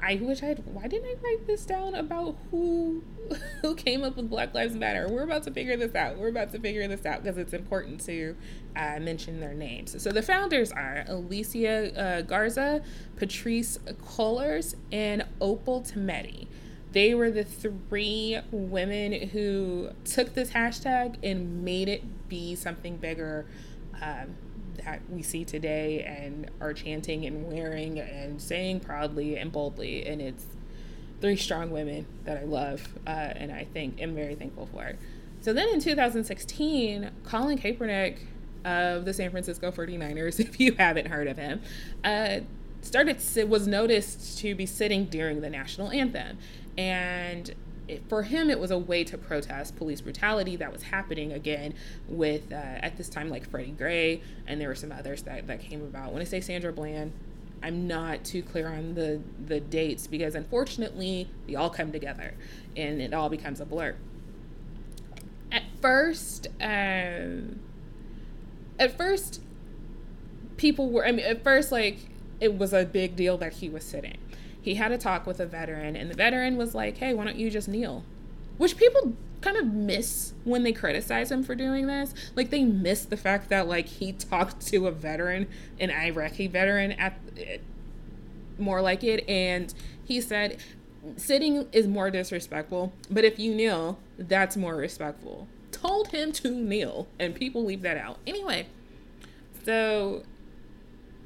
I wish I had. why didn't I write this down about who who came up with Black Lives Matter? We're about to figure this out. We're about to figure this out because it's important to uh, mention their names. So the founders are Alicia uh, Garza, Patrisse Cullors, and Opal Tometi. They were the three women who took this hashtag and made it be something bigger um, that we see today and are chanting and wearing and saying proudly and boldly. And it's three strong women that I love uh, and I think am very thankful for. So then in 2016, Colin Kaepernick of the San Francisco 49ers, if you haven't heard of him, uh, started was noticed to be sitting during the national anthem. And for him, it was a way to protest police brutality that was happening again with, uh, at this time, like Freddie Gray, and there were some others that, that came about. When I say Sandra Bland, I'm not too clear on the, the dates because unfortunately, they all come together and it all becomes a blur. At first, um, at first, people were, I mean, at first, like, it was a big deal that he was sitting he had a talk with a veteran, and the veteran was like, hey, why don't you just kneel? Which people kind of miss when they criticize him for doing this. Like, they miss the fact that, like, he talked to a veteran, an Iraqi veteran, at more like it, and he said, sitting is more disrespectful, but if you kneel, that's more respectful. Told him to kneel, and people leave that out. Anyway, so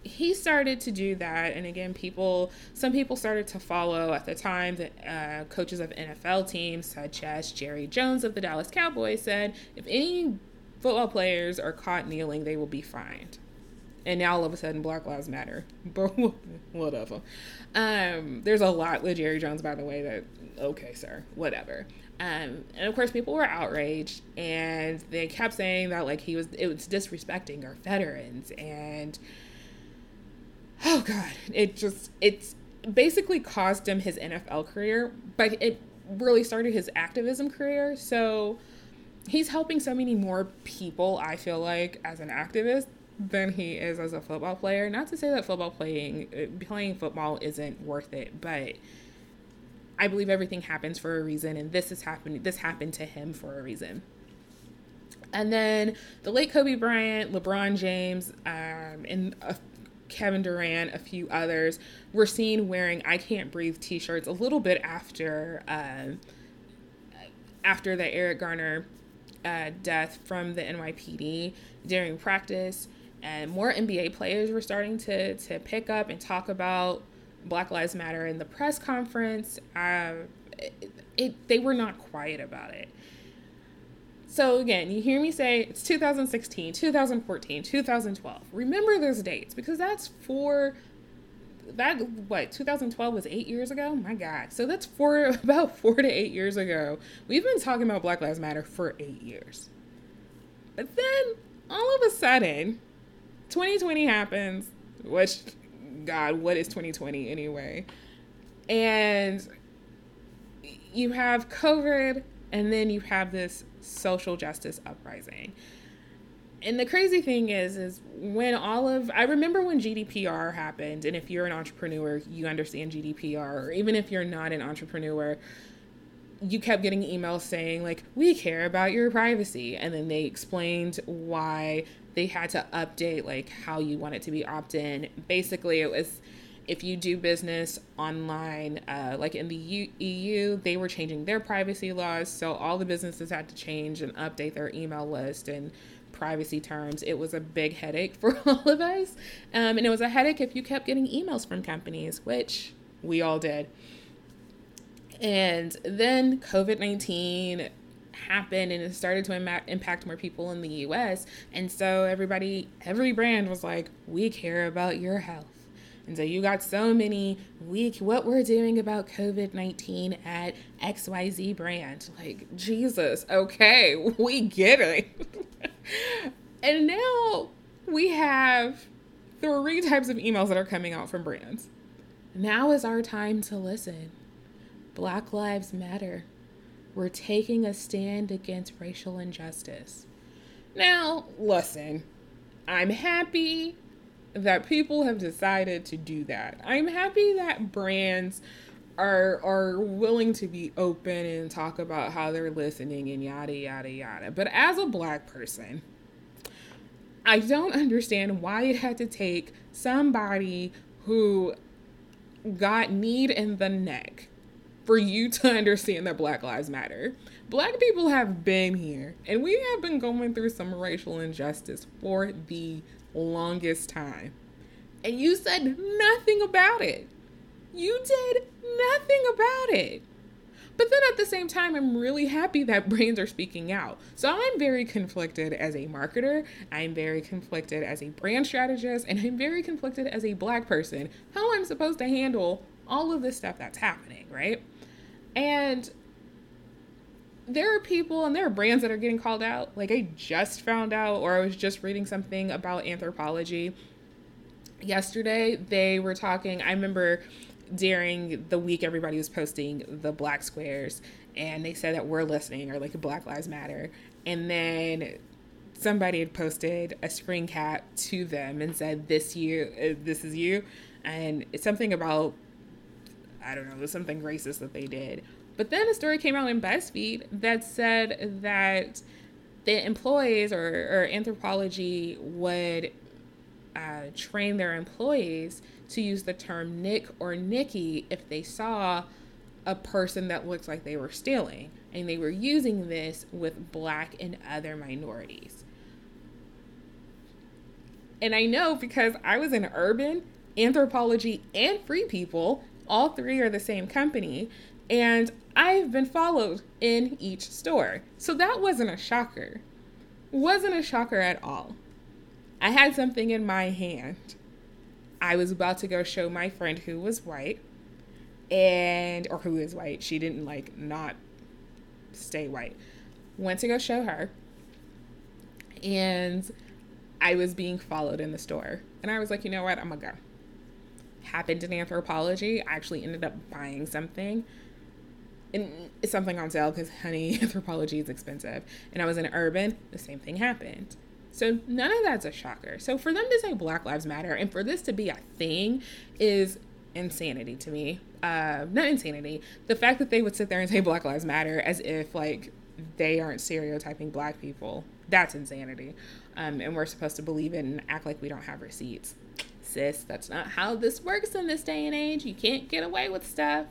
he started to do that and again people some people started to follow at the time that uh, coaches of nfl teams such as jerry jones of the dallas cowboys said if any football players are caught kneeling they will be fined. And now all of a sudden black lives matter. But whatever um, there's a lot with jerry jones by the way that okay sir whatever. Um, and of course people were outraged and they kept saying that like he was it was disrespecting our veterans and oh god, it just it's basically caused him his NFL career, but it really started his activism career. So he's helping so many more people, I feel like, as an activist than he is as a football player. Not to say that football playing uh, playing football isn't worth it, but I believe everything happens for a reason and this is happening this happened to him for a reason. And then the late Kobe Bryant, LeBron James, um, and a Kevin Durant, a few others, were seen wearing "I Can't Breathe" T-shirts a little bit after uh, after the Eric Garner uh, death from the NYPD during practice, and more NBA players were starting to to pick up and talk about Black Lives Matter in the press conference. Uh, it, it, they were not quiet about it. So again, you hear me say it's 2016, 2014, 2012. Remember those dates because that's four that what 2012 was eight years ago? My god. So that's four about four to eight years ago. We've been talking about black lives matter for eight years. But then all of a sudden 2020 happens which god what is 2020 anyway? And you have covid and then you have this social justice uprising. And the crazy thing is, is when all of I remember when GDPR happened, and if you're an entrepreneur, you understand GDPR, or even if you're not an entrepreneur, you kept getting emails saying like we care about your privacy and then they explained why they had to update like how you want it to be opt-in basically it was if you do business online, uh, like in the EU, they were changing their privacy laws. So all the businesses had to change and update their email list and privacy terms. It was a big headache for all of us. Um, and it was a headache if you kept getting emails from companies, which we all did. And then COVID 19 happened and it started to Im- impact more people in the US. And so everybody, every brand was like, we care about your health and so you got so many week what we're doing about COVID 19 at XYZ brand. Like, Jesus, okay, we get it. and now we have three types of emails that are coming out from brands. Now is our time to listen. Black Lives Matter. We're taking a stand against racial injustice. Now, listen, I'm happy that people have decided to do that. I'm happy that brands are are willing to be open and talk about how they're listening and yada yada yada. But as a black person, I don't understand why it had to take somebody who got kneed in the neck for you to understand that Black Lives Matter. Black people have been here and we have been going through some racial injustice for the longest time. And you said nothing about it. You did nothing about it. But then at the same time, I'm really happy that brands are speaking out. So I'm very conflicted as a marketer, I'm very conflicted as a brand strategist, and I'm very conflicted as a black person how I'm supposed to handle all of this stuff that's happening, right? And there are people and there are brands that are getting called out. Like I just found out, or I was just reading something about Anthropologie yesterday. They were talking, I remember during the week everybody was posting the black squares and they said that we're listening or like black lives matter and then somebody had posted a screen cap to them and said this you uh, this is you and it's something about i don't know something racist that they did but then a story came out in buzzfeed that said that the employees or, or Anthropologie would uh, train their employees to use the term Nick or Nikki if they saw a person that looked like they were stealing. And they were using this with black and other minorities. And I know because I was in urban, Anthropologie, and free people, all three are the same company. And I've been followed in each store. So that wasn't a shocker. Wasn't a shocker at all. I had something in my hand I was about to go show my friend who was white and or who is white. She didn't like not stay white. Went to go show her. And I was being followed in the store. And I was like, you know what? I'm gonna go. Happened in Anthropologie. I actually ended up buying something. And something on sale because honey, Anthropologie is expensive. And I was in urban, the same thing happened. So none of that's a shocker. So for them to say Black Lives Matter and for this to be a thing is insanity to me. Uh, not insanity. The fact that they would sit there and say Black Lives Matter as if like they aren't stereotyping black people. That's insanity. Um, and we're supposed to believe it and act like we don't have receipts. Sis, that's not how this works in this day and age. You can't get away with stuff.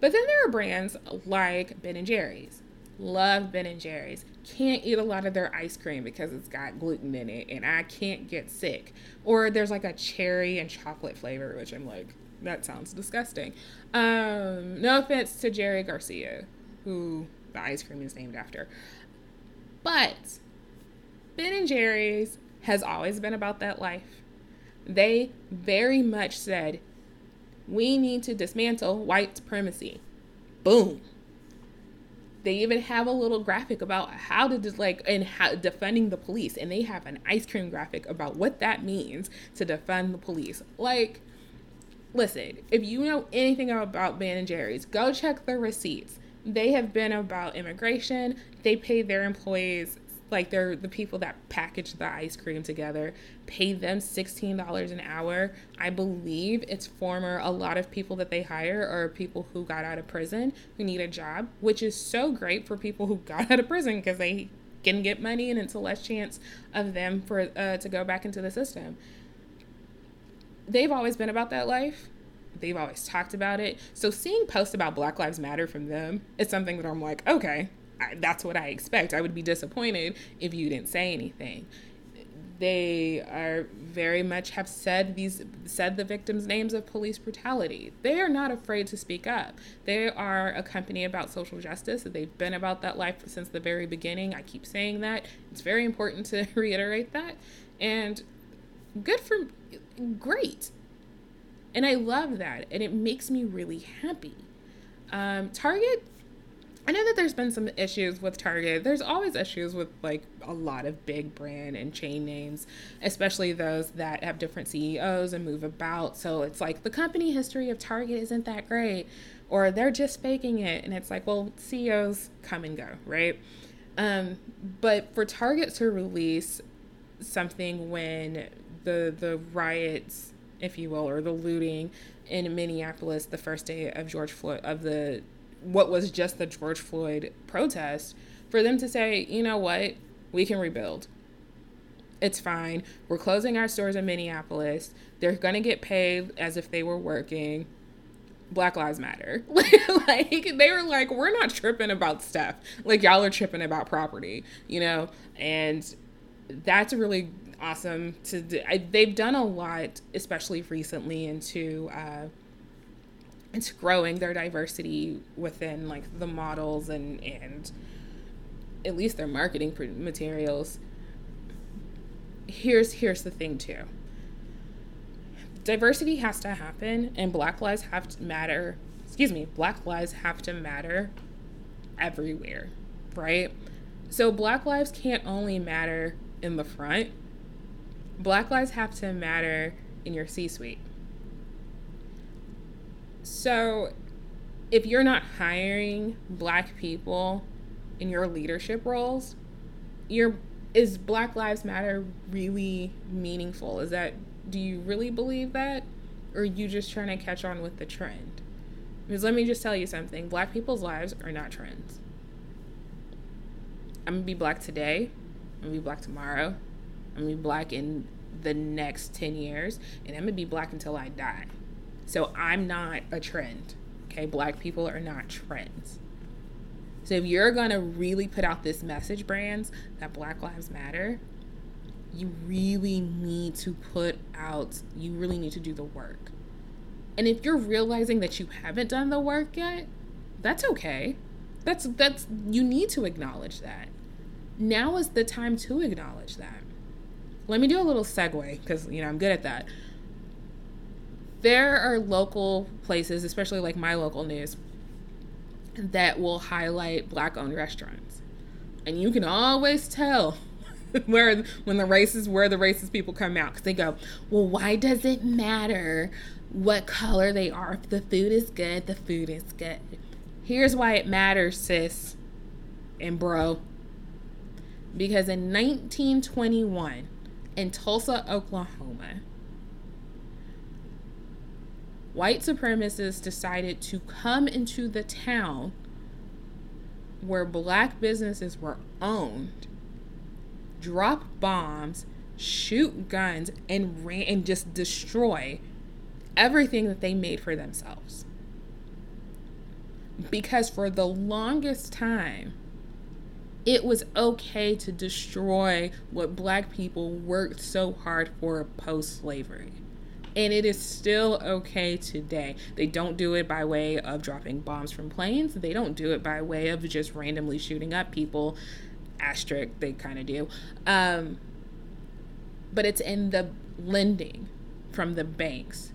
But then there are brands like Ben and Jerry's love Ben and Jerry's. Can't eat a lot of their ice cream because it's got gluten in it and I can't get sick. Or there's like a cherry and chocolate flavor, which I'm like, that sounds disgusting. Um, no offense to Jerry Garcia, who the ice cream is named after. But Ben and Jerry's has always been about that life. They very much said, we need to dismantle white supremacy. Boom. They even have a little graphic about how to just like and how defending the police and they have an ice cream graphic about what that means to defend the police. Like listen if you know anything about ben and jerry's go check the receipts. They have been about immigration. They pay their employees like they're the people that package the ice cream together pay them $16 an hour. I believe it's former a lot of people that they hire are people who got out of prison who need a job which is so great for people who got out of prison because they can get money and it's a less chance of them for uh, to go back into the system. They've always been about that life. They've always talked about it. So seeing posts about black lives matter from them is something that i'm like okay That's what I expect. I would be disappointed if you didn't say anything. They are very much have said these said the victims' names of police brutality. They are not afraid to speak up. They are a company about social justice. They've been about that life since the very beginning. I keep saying that. It's very important to reiterate that. And good for great. And I love that. And it makes me really happy. Um, Target I know that there's been some issues with Target. There's always issues with like a lot of big brand and chain names, especially those that have different CEOs and move about. So it's like the company history of Target isn't that great, or they're just faking it. And it's like, well, CEOs come and go, right? Um, but for Target to release something when the the riots, if you will, or the looting in Minneapolis the first day of George Floyd of the what was just the George Floyd protest, for them to say, you know what, we can rebuild. It's fine. We're closing our stores in Minneapolis. They're gonna get paid as if they were working. Black Lives Matter. like they were like, we're not tripping about stuff. Like y'all are tripping about property, you know? And that's really awesome to do. I, they've done a lot, especially recently, into uh, into growing their diversity within like the models and and at least their marketing materials. Here's here's the thing too. Diversity has to happen, and Black lives have to matter. Excuse me, Black lives have to matter everywhere, right? So Black lives can't only matter in the front Black lives have to matter in your C suite. So, if you're not hiring black people in your leadership roles, your is Black Lives Matter really meaningful? Is that do you really believe that or are you just trying to catch on with the trend? Because let me just tell you something, black people's lives are not trends. I'm to be black today. I'm to be black tomorrow. I'm gonna be black in the next 10 years, and I'm gonna be black until I die. So I'm not a trend. Okay, black people are not trends. So if you're gonna really put out this message, brands, that Black Lives Matter, you really need to put out, you really need to do the work. And if you're realizing that you haven't done the work yet, that's okay. That's that's you need to acknowledge that. Now is the time to acknowledge that let me do a little segue because you know I'm good at that. There are local places, especially like my local news, that will highlight black-owned restaurants, and you can always tell where when the races where the racist people come out because they go, well, why does it matter what color they are? If the food is good, the food is good. Here's why it matters, sis and bro. Because in 1921, in Tulsa, Oklahoma, white supremacists decided to come into the town where black businesses were owned, drop bombs, shoot guns, and ran and just destroy everything that they made for themselves. Because for the longest time, it was okay to destroy what black people worked so hard for post slavery. And it is still okay today. They don't do it by way of dropping bombs from planes. They don't do it by way of just randomly shooting up people. Asterisk, they kind of do. Um, but it's in the lending from the banks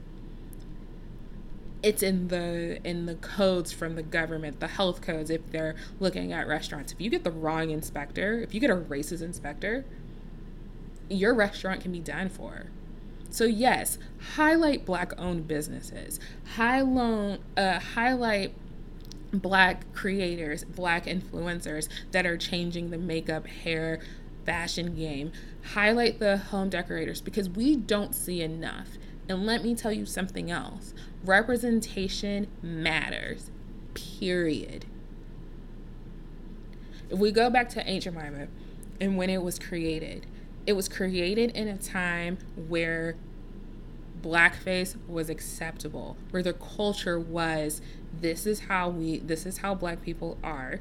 it's in the in the codes from the government, the health codes if they're looking at restaurants. If you get the wrong inspector, if you get a racist inspector, your restaurant can be done for. So yes, highlight black-owned businesses. Highlight uh, highlight black creators, black influencers that are changing the makeup, hair, fashion game. Highlight the home decorators because we don't see enough. And let me tell you something else representation matters, period. If we go back to Aunt Jemima and when it was created, it was created in a time where blackface was acceptable, where the culture was this is how we this is how black people are.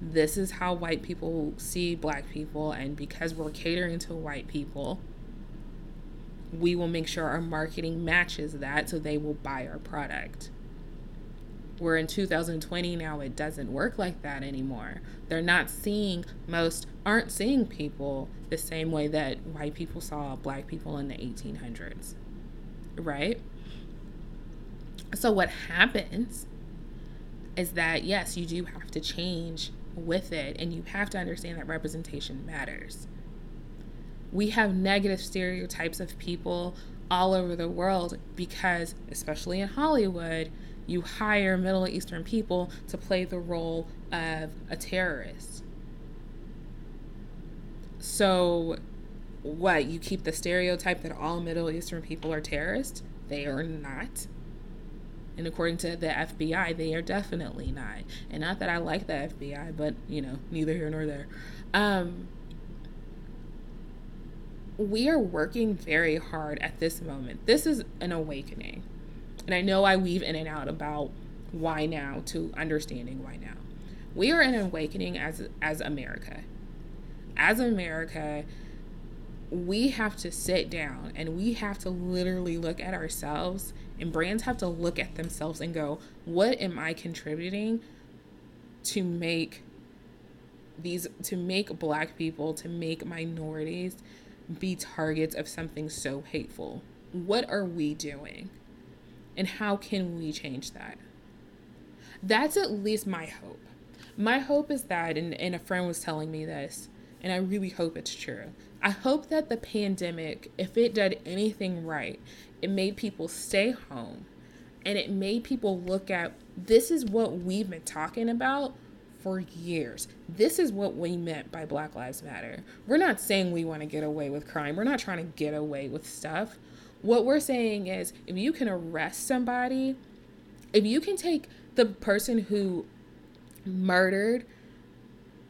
This is how white people see black people and because we're catering to white people, we will make sure our marketing matches that so they will buy our product. Where in 2020 now it doesn't work like that anymore. They're not seeing, most aren't seeing people the same way that white people saw black people in the 1800s. Right? So what happens is that, yes, you do have to change with it and you have to understand that representation matters we have negative stereotypes of people all over the world because, especially in Hollywood, you hire Middle Eastern people to play the role of a terrorist. So, what you keep the stereotype that all Middle Eastern people are terrorists. They are not. And according to the FBI, they are definitely not. And not that I like the FBI, but you know, neither here nor there. Um, we are working very hard at this moment. This is an awakening. And I know I weave in and out about why now to understanding why now. We are in an awakening as as America. As America, we have to sit down and we have to literally look at ourselves and brands have to look at themselves and go, what am I contributing to make these to make black people, to make minorities be targets of something so hateful? What are we doing? And how can we change that? That's at least my hope. My hope is that, and, and a friend was telling me this, and I really hope it's true. I hope that the pandemic, if it did anything right, it made people stay home and it made people look at this is what we've been talking about for years. This is what we meant by Black Lives Matter. We're not saying we want to get away with crime, we're not trying to get away with stuff. What we're saying is if you can arrest somebody, if you can take the person who murdered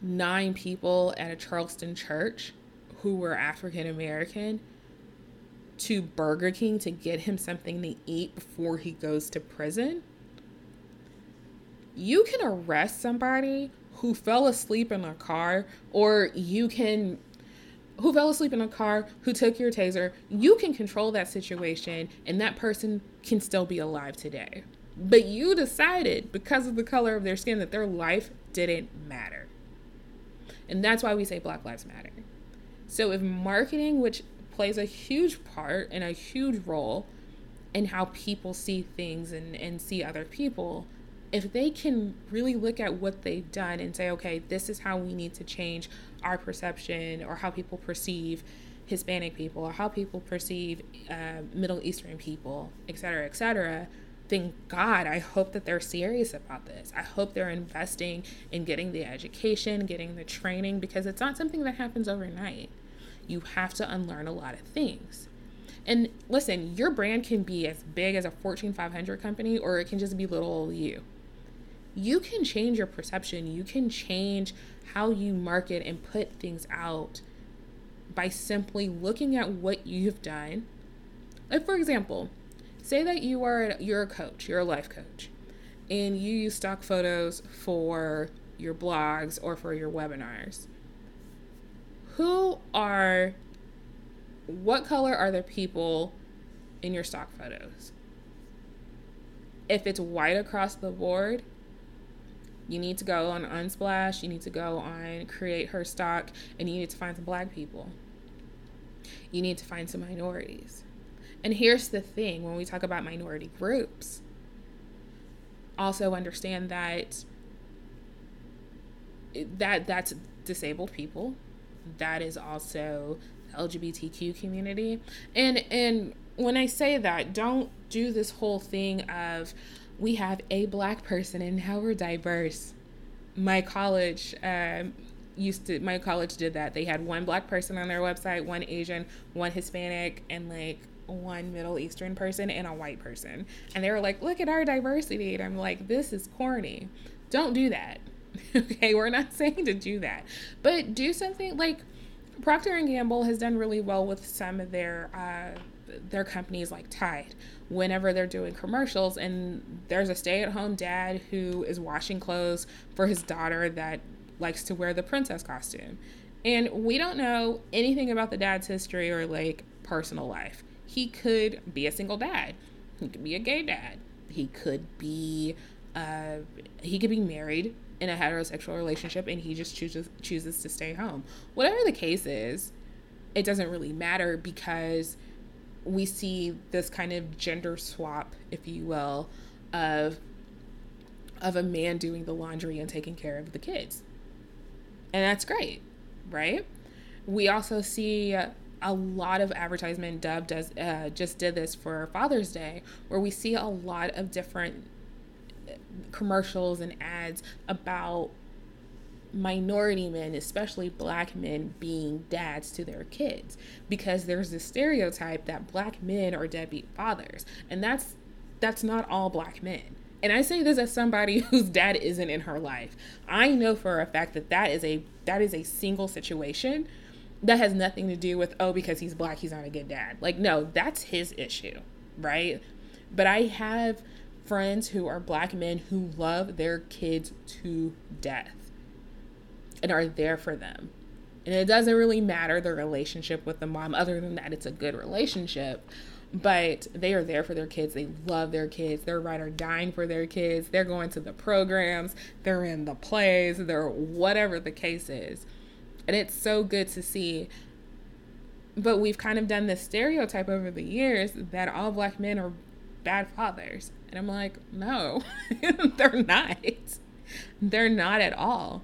nine people at a Charleston church who were African American to Burger King to get him something to eat before he goes to prison. You can arrest somebody who fell asleep in a car, or you can who fell asleep in a car, who took your taser, you can control that situation and that person can still be alive today. But you decided because of the color of their skin that their life didn't matter. And that's why we say Black Lives Matter. So if marketing, which plays a huge part and a huge role in how people see things and, and see other people, if they can really look at what they've done and say, okay, this is how we need to change our perception or how people perceive Hispanic people or how people perceive uh, Middle Eastern people, et cetera, et cetera, thank God, I hope that they're serious about this. I hope they're investing in getting the education, getting the training, because it's not something that happens overnight. You have to unlearn a lot of things. And listen, your brand can be as big as a Fortune 500 company, or it can just be little you. You can change your perception, you can change how you market and put things out by simply looking at what you've done. Like, for example, say that you are you're a coach, you're a life coach, and you use stock photos for your blogs or for your webinars. Who are what color are the people in your stock photos? If it's white across the board, you need to go on Unsplash, you need to go on Create Her Stock, and you need to find some black people. You need to find some minorities. And here's the thing when we talk about minority groups, also understand that that that's disabled people. That is also LGBTQ community. And and when I say that, don't do this whole thing of we have a black person and how we're diverse. My college um, used to my college did that. They had one black person on their website, one Asian, one Hispanic, and like one Middle Eastern person and a white person. And they were like, look at our diversity. And I'm like, this is corny. Don't do that. okay, we're not saying to do that. But do something like Procter and Gamble has done really well with some of their uh, their companies like Tide whenever they're doing commercials and there's a stay-at-home dad who is washing clothes for his daughter that likes to wear the princess costume. And we don't know anything about the dad's history or like personal life he could be a single dad. He could be a gay dad. He could be uh, he could be married in a heterosexual relationship and he just chooses chooses to stay home. Whatever the case is, it doesn't really matter because we see this kind of gender swap, if you will, of of a man doing the laundry and taking care of the kids. And that's great, right? We also see a lot of advertisement Dove does uh, just did this for father's day where we see a lot of different commercials and ads about minority men, especially black men, being dads to their kids because there's this stereotype that black men are deadbeat fathers, and that's that's not all black men. And I say this as somebody whose dad isn't in her life. I know for a fact that that is a that is a single situation that has nothing to do with oh because he's black he's not a good dad. Like no, that's his issue, right? But I have friends who are black men who love their kids to death and are there for them. And it doesn't really matter the relationship with the mom, other than that, it's a good relationship. But they are there for their kids. They love their kids. They're right or dying for their kids. They're going to the programs. They're in the plays. They're whatever the case is. And it's so good to see. But we've kind of done this stereotype over the years that all black men are bad fathers. And I'm like, no, they're not. They're not at all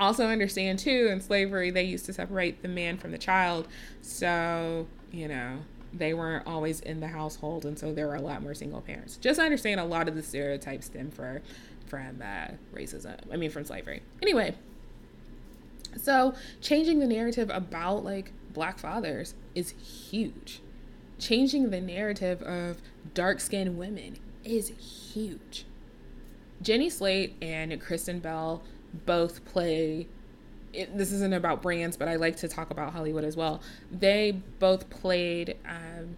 also understand too in slavery they used to separate the man from the child. So you know they weren't always in the household and so there were a lot more single parents. Just understand a lot of the stereotypes stem for from uh, racism i mean from slavery. Anyway so changing the narrative about like black fathers is huge. Changing the narrative of dark skinned women is huge. Jenny slate and kristen bell both play it, this isn't about brands, but I like to talk about Hollywood as well. They both played um,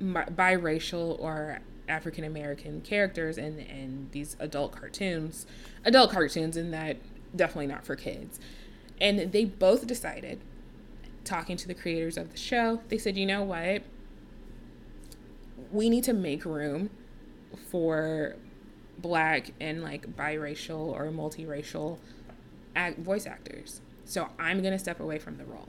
biracial or African American characters in in these adult cartoons, adult cartoons, in that definitely not for kids. And they both decided, talking to the creators of the show, they said, you know what, we need to make room for black and like biracial or multiracial act- voice actors. So I'm to step away from the role.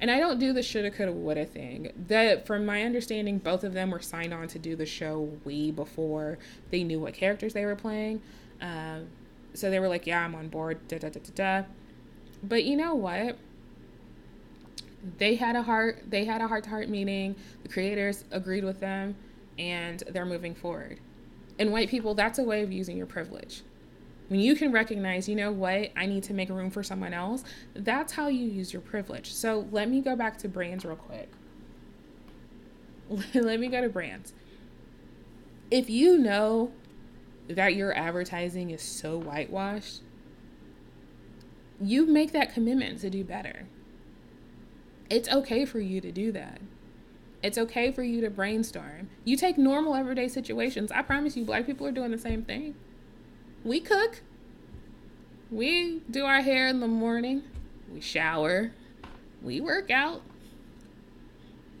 And I don't do the shoulda, coulda, woulda thing. That, from my understanding, both of them were signed on to do the show way before they knew what characters they were playing. Um, so they were like, "Yeah, I'm on board." Da da da da da. But you know what? They had a heart. They had a heart to heart meeting. The creators agreed with them, and they're moving forward. And white people, that's a way of using your privilege. When you can recognize, you know what, I need to make room for someone else, that's how you use your privilege. So let me go back to brands real quick. let me go to brands. If you know that your advertising is so whitewashed, you make that commitment to do better. It's okay for you to do that. It's okay for you to brainstorm. You take normal everyday situations. I promise you, black people are doing the same thing. We cook. We do our hair in the morning. We shower. We work out.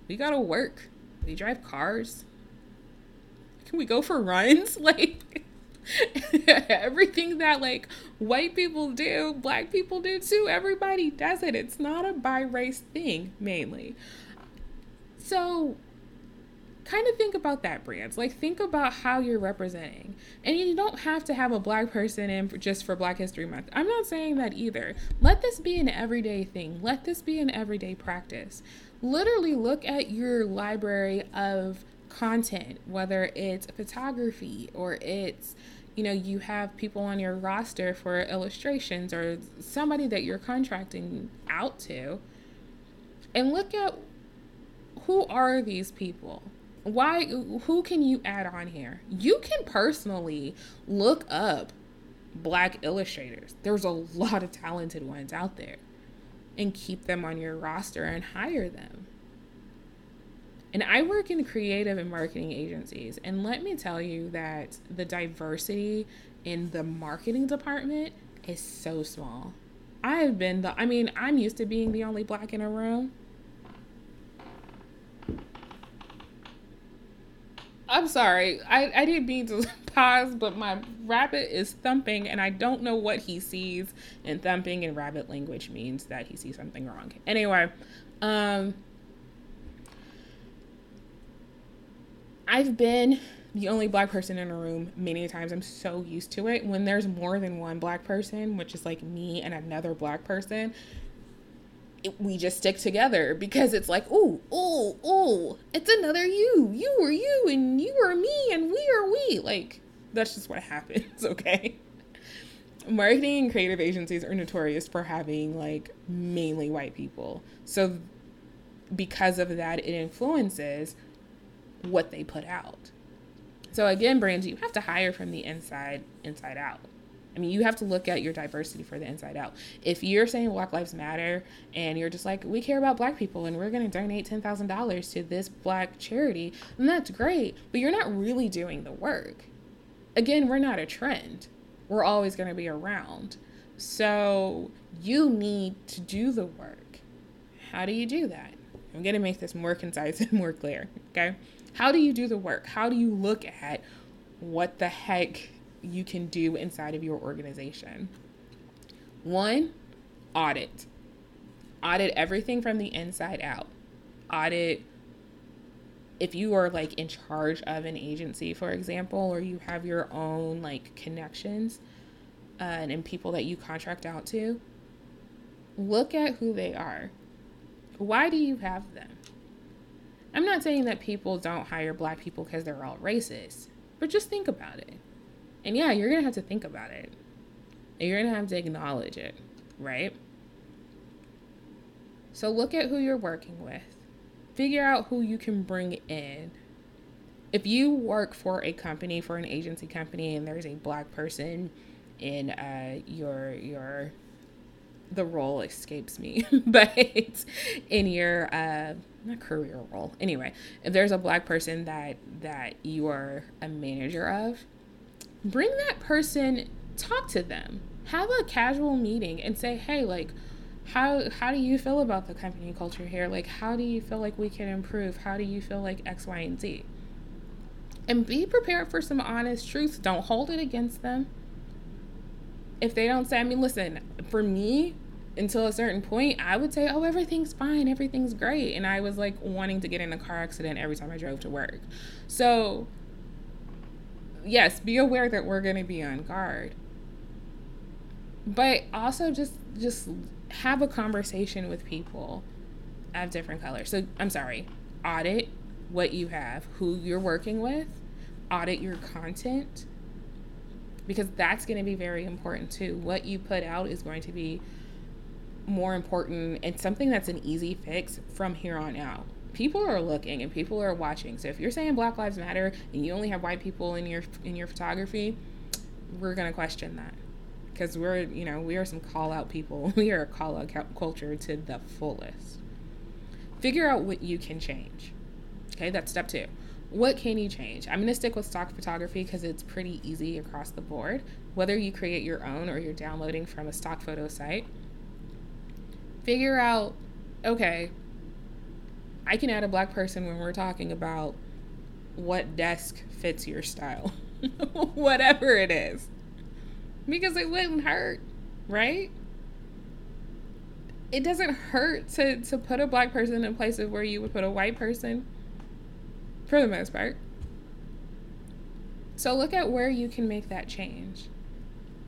We gotta work. We drive cars. Can we go for runs? Like everything that like white people do, black people do too. Everybody does it. It's not a bi race thing mainly. So kind of think about that brands like think about how you're representing. And you don't have to have a black person in for, just for black history month. I'm not saying that either. Let this be an everyday thing. Let this be an everyday practice. Literally look at your library of content whether it's photography or it's you know you have people on your roster for illustrations or somebody that you're contracting out to. And look at who are these people? Why who can you add on here? You can personally look up black illustrators. There's a lot of talented ones out there. And keep them on your roster and hire them. And I work in creative and marketing agencies. And let me tell you that the diversity in the marketing department is so small. I have been the, I mean, I'm used to being the only black in a room. I'm sorry. I, I didn't mean to pause, but my rabbit is thumping and I don't know what he sees. And thumping in rabbit language means that he sees something wrong. Anyway, um I've been the only black person in a room many times. I'm so used to it. When there's more than one black person, which is like me and another black person, it, we just stick together because it's like, oh, oh, oh, it's another you. You are you, and you are me, and we are we. Like, that's just what happens, okay? marketing and creative agencies are notorious for having like mainly white people. So because of that, it influences what they put out. So again, brands, you have to hire from the inside inside out. I mean, you have to look at your diversity for the inside out. If you're saying Black Lives Matter and you're just like, we care about black people and we're going to donate $10,000 to this black charity, then that's great, but you're not really doing the work. Again, we're not a trend, we're always going to be around. So you need to do the work. How do you do that? I'm going to make this more concise and more clear, okay? How do you do the work? How do you look at what the heck you can do inside of your organization? One, audit. Audit everything from the inside out. Audit if you are like in charge of an agency, for example, or you have your own like connections uh, and, and people that you contract out to, look at who they are. Why do you have them? I'm not saying that people don't hire black people because they're all racist, but just think about it. And yeah, you're going to have to think about it. And you're going to have to acknowledge it, right? So look at who you're working with. Figure out who you can bring in. If you work for a company, for an agency company, and there's a black person in uh, your your the role escapes me, but in your uh, not career role. Anyway, if there's a black person that that you are a manager of, bring that person, talk to them, have a casual meeting, and say, hey, like, how how do you feel about the company culture here? Like, how do you feel like we can improve? How do you feel like X, Y, and Z? And be prepared for some honest truth. Don't hold it against them. If they don't say, I mean, listen, for me, until a certain point, I would say, oh, everything's fine, everything's great. And I was like wanting to get in a car accident every time I drove to work. So, yes, be aware that we're going to be on guard. But also just just have a conversation with people of different colors. So, I'm sorry, audit what you have, who you're working with, audit your content because that's going to be very important too. What you put out is going to be more important and something that's an easy fix from here on out. People are looking and people are watching. So if you're saying Black Lives Matter and you only have white people in your in your photography, we're gonna question that because we're you know we are some call out people. We are a call out culture to the fullest. Figure out what you can change. Okay, that's step two. What can you change? I'm gonna stick with stock photography because it's pretty easy across the board. Whether you create your own or you're downloading from a stock photo site, figure out okay, I can add a black person when we're talking about what desk fits your style, whatever it is, because it wouldn't hurt, right? It doesn't hurt to, to put a black person in places where you would put a white person, for the most part. So look at where you can make that change.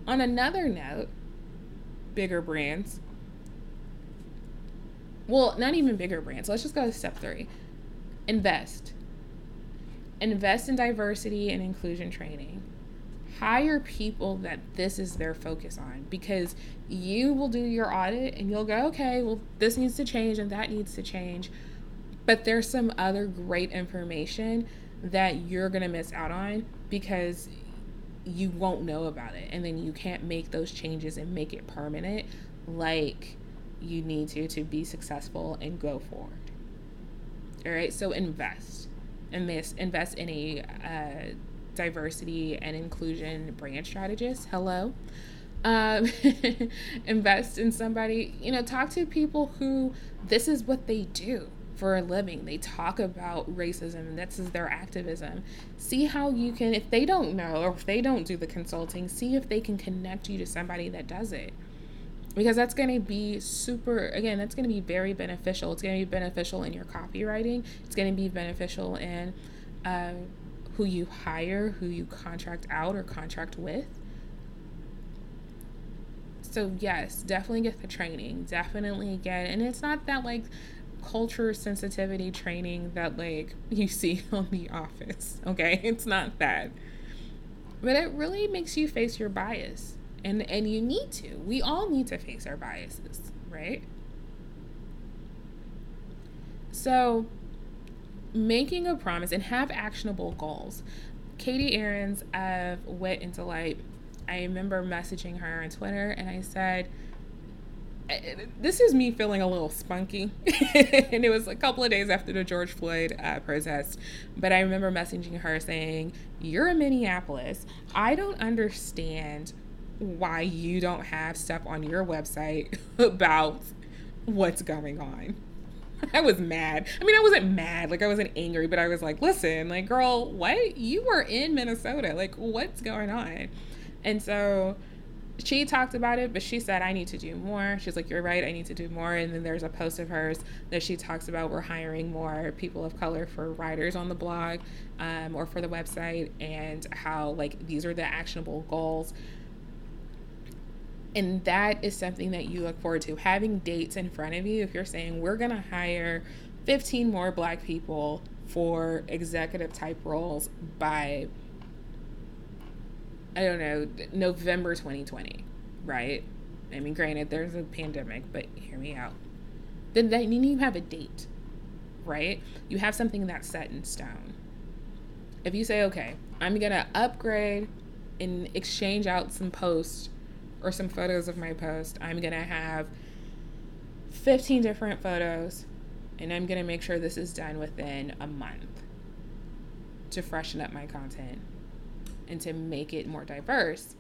On another note, bigger brands, well, not even bigger brands. Let's just go to step three invest. Invest in diversity and inclusion training. Hire people that this is their focus on because you will do your audit and you'll go, okay, well, this needs to change and that needs to change. But there's some other great information that you're going to miss out on because you won't know about it. And then you can't make those changes and make it permanent like you need to to be successful and go forward. All right, so invest, invest, invest in a uh, diversity and inclusion brand strategist. Hello. Um, invest in somebody, you know, talk to people who this is what they do for a living. They talk about racism, this is their activism. See how you can, if they don't know or if they don't do the consulting, see if they can connect you to somebody that does it because that's going to be super again that's going to be very beneficial. It's going to be beneficial in your copywriting. It's going to be beneficial in uh, who you hire who you contract out or contract with. So yes definitely get the training. Definitely get and it's not that like culture sensitivity training that like you see on the office okay? It's not that. But it really makes you face your bias And and you need to. We all need to face our biases, right? So, making a promise and have actionable goals. Katie Arends of Wit and Delight, I remember messaging her on Twitter and I said, this is me feeling a little spunky. and it was a couple of days after the George Floyd uh, protest. But I remember messaging her saying, You're in Minneapolis. I don't understand why you don't have stuff on your website about what's going on. I was mad. I mean, I wasn't mad. Like, I wasn't angry, but I was like, listen, like, girl, what? You were in Minnesota. Like, what's going on? And so she talked about it, but she said, I need to do more. She's like, You're right, I need to do more. And then there's a post of hers that she talks about we're hiring more people of color for writers on the blog um, or for the website, and how, like, these are the actionable goals. And that is something that you look forward to. Having dates in front of you, if you're saying, We're going to hire 15 more black people for executive type roles by I don't know, November 2020, right? I mean, granted, there's a pandemic, but hear me out. Then, then you have a date, right? You have something that's set in stone. If you say, okay, I'm gonna upgrade and exchange out some posts or some photos of my post, I'm gonna have 15 different photos and I'm gonna make sure this is done within a month to freshen up my content and to make it more diverse,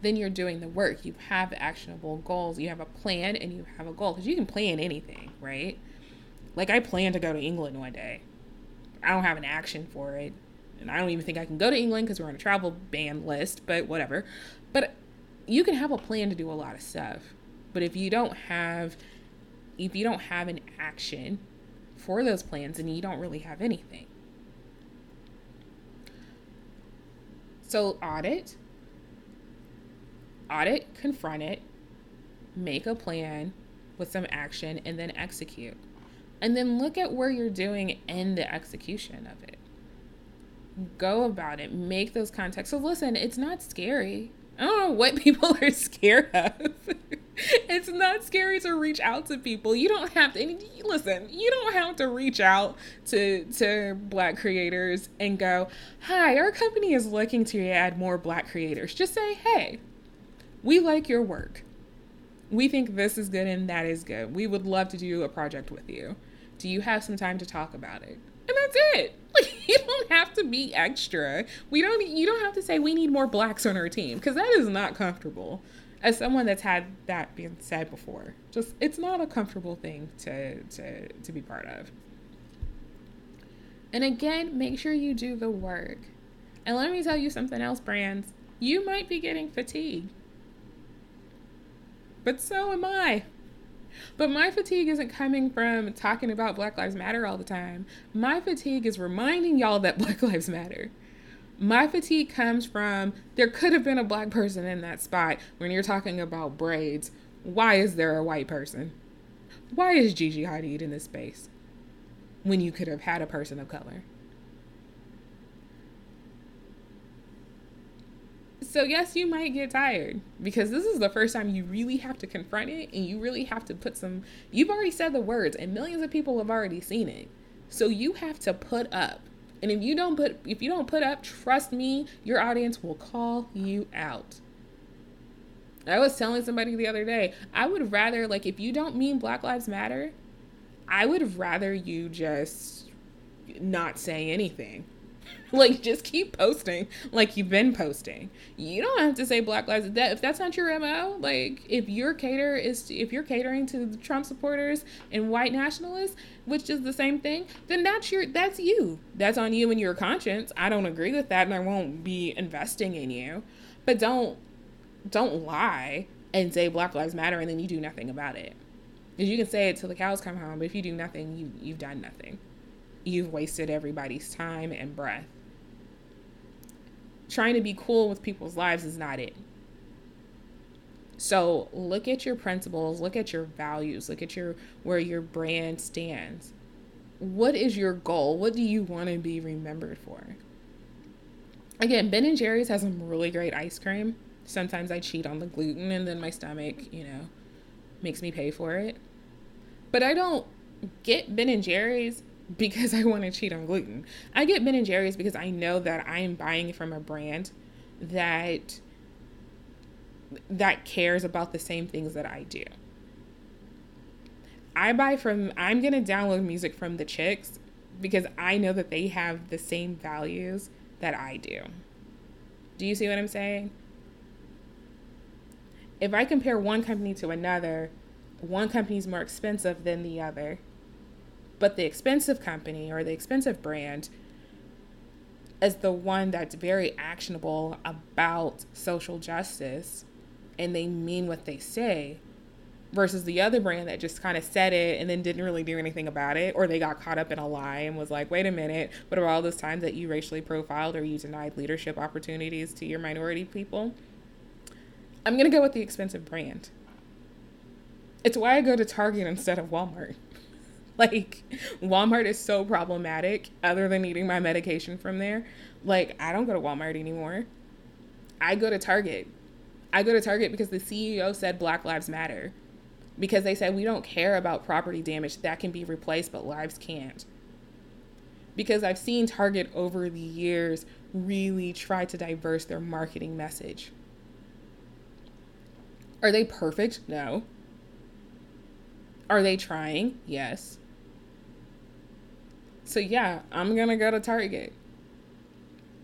then you're doing the work. You have actionable goals. You have a plan and you have a goal because you can plan anything, right? Like I plan to go to England one day. I don't have an action for it. And I don't even think I can go to England because we're on a travel ban list, but whatever. But you can have a plan to do a lot of stuff. But if you don't have if you don't have an action for those plans, and you don't really have anything. So audit, audit, confront it, make a plan with some action, and then execute. And then look at where you're doing in the execution of it. Go about it, make those contacts. So listen, it's not scary. I don't know what people are scared of. it's not scary to reach out to people. You don't have to listen, you don't have to reach out to to black creators and go, "Hi, our company is looking to add more black creators." Just say, "Hey, we like your work. We think this is good and that is good. We would love to do a project with you. Do you have some time to talk about it?" And that's it. Like you don't have to be extra. We don't you don't have to say we need more blacks on our team because that is not comfortable as someone that's had that being said before, just it's not a comfortable thing to to to be part of. And again, make sure you do the work. And let me tell you something else, brands. You might be getting fatigued. But so am I. But my fatigue isn't coming from talking about Black Lives Matter all the time. My fatigue is reminding y'all that Black Lives Matter. My fatigue comes from there could have been a black person in that spot when you're talking about braids. Why is there a white person? Why is Gigi Hadid in this space when you could have had a person of color? So, yes, you might get tired because this is the first time you really have to confront it and you really have to put some. You've already said the words, and millions of people have already seen it. So, you have to put up and if you don't put if you don't put up, trust me, your audience will call you out. I was telling somebody the other day, I would rather like if you don't mean Black Lives Matter, I would rather you just not say anything. like just keep posting like you've been posting. You don't have to say Black Lives that if that's not your MO, like if your cater is to, if you're catering to the Trump supporters and white nationalists, which is the same thing, then that's your that's you. That's on you and your conscience. I don't agree with that and I won't be investing in you. But don't don't lie and say Black Lives Matter and then you do nothing about it. Because you can say it till the cows come home, but if you do nothing, you you've done nothing. You've wasted everybody's time and breath trying to be cool with people's lives is not it. So look at your principles, look at your values, look at your where your brand stands. What is your goal? What do you want to be remembered for? Again, Ben and Jerry's has some really great ice cream. Sometimes I cheat on the gluten and then my stomach, you know, makes me pay for it. But I don't get Ben and Jerry's because I want to cheat on gluten. I get Ben and Jerry's because I know that I am buying from a brand that that cares about the same things that I do. I buy from I'm going to download music from the Chicks because I know that they have the same values that I do. Do you see what I'm saying? If I compare one company to another, one company is more expensive than the other. But the expensive company or the expensive brand is the one that's very actionable about social justice and they mean what they say versus the other brand that just kind of said it and then didn't really do anything about it or they got caught up in a lie and was like wait a minute what are all those times that you racially profiled or you denied leadership opportunities to your minority people? I'm going to go with the expensive brand. It's why i go to target instead of walmart like walmart is so problematic other than eating my medication from there like i don't go to walmart anymore i go to target i go to target because the ceo said black lives matter because they said we don't care about property damage that can be replaced, but lives can't. Because I've seen Target over the years really try to diverse their marketing message. Are they perfect? No. Are they trying? Yes. So, yeah, I'm to go to Target.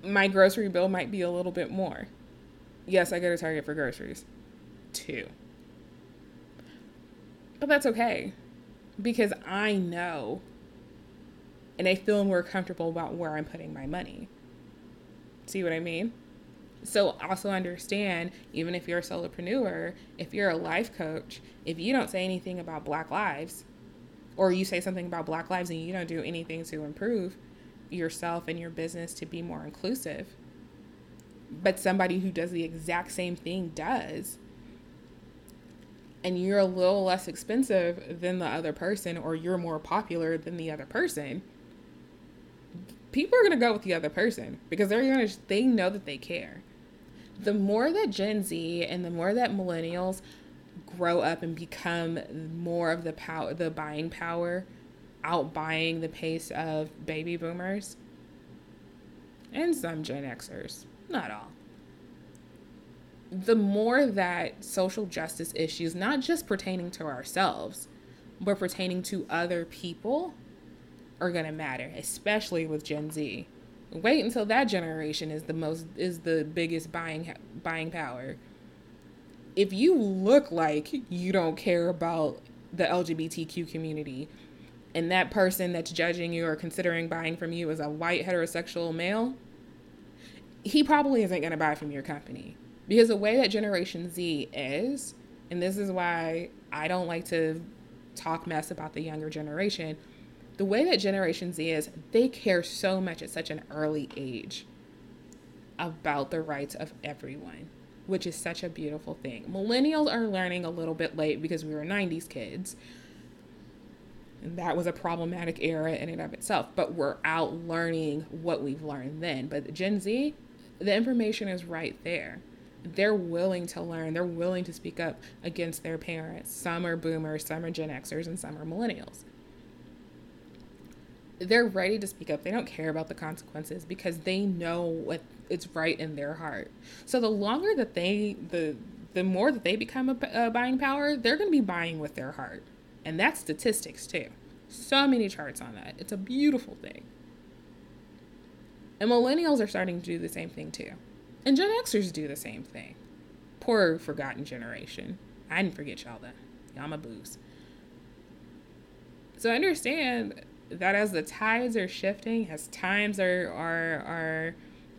My grocery bill might be a little bit more. Yes, I go to Target for groceries. too. But that's okay because I know and I feel more comfortable about where I'm putting my money. See what I mean? So also understand, even if you're a solopreneur, if you're a life coach, if you don't say anything about Black lives, or you say something about Black lives and you don't do anything to improve yourself and your business to be more inclusive, but somebody who does the exact same thing does, and you're a little less expensive than the other person or you're more popular than the other person people are going to go with the other person because they're going to they know that they care. The more that gen z and the more that millennials grow up and become more of the power the buying power out buying the pace of baby boomers and some gen xers not all the more that social justice issues, not just pertaining to ourselves, but pertaining to other people, are going to matter, especially with Gen Z. Wait until that generation is the most is the biggest buying buying power. If you look like you don't care about the LGBTQ community and that person that's judging you or considering buying from you is a white heterosexual male, he probably isn't going to buy from your company. Because the way that Generation Z is, and this is why I don't like to talk mess about the younger generation, the way that Generation Z is, they care so much at such an early age about the rights of everyone, which is such a beautiful thing. Millennials are learning a little bit late because we were 90s kids. And that was a problematic era in and of itself, but we're out learning what we've learned then. But Gen Z, the information is right there they're willing to learn. They're willing to speak up against their parents. Some are boomers, some are Gen Xers, and some are millennials. They're ready to speak up. They don't care about the consequences because they know what it's right in their heart. So the longer that they the the more that they become a, a buying power, they're going to be buying with their heart. And that's statistics too. So many charts on that. It's a beautiful thing. And millennials are starting to do the same thing too. And Gen Xers do the same thing. Poor forgotten generation. I didn't forget y'all then. Y'all my boobs. So I understand that as the tides are shifting, as times are are are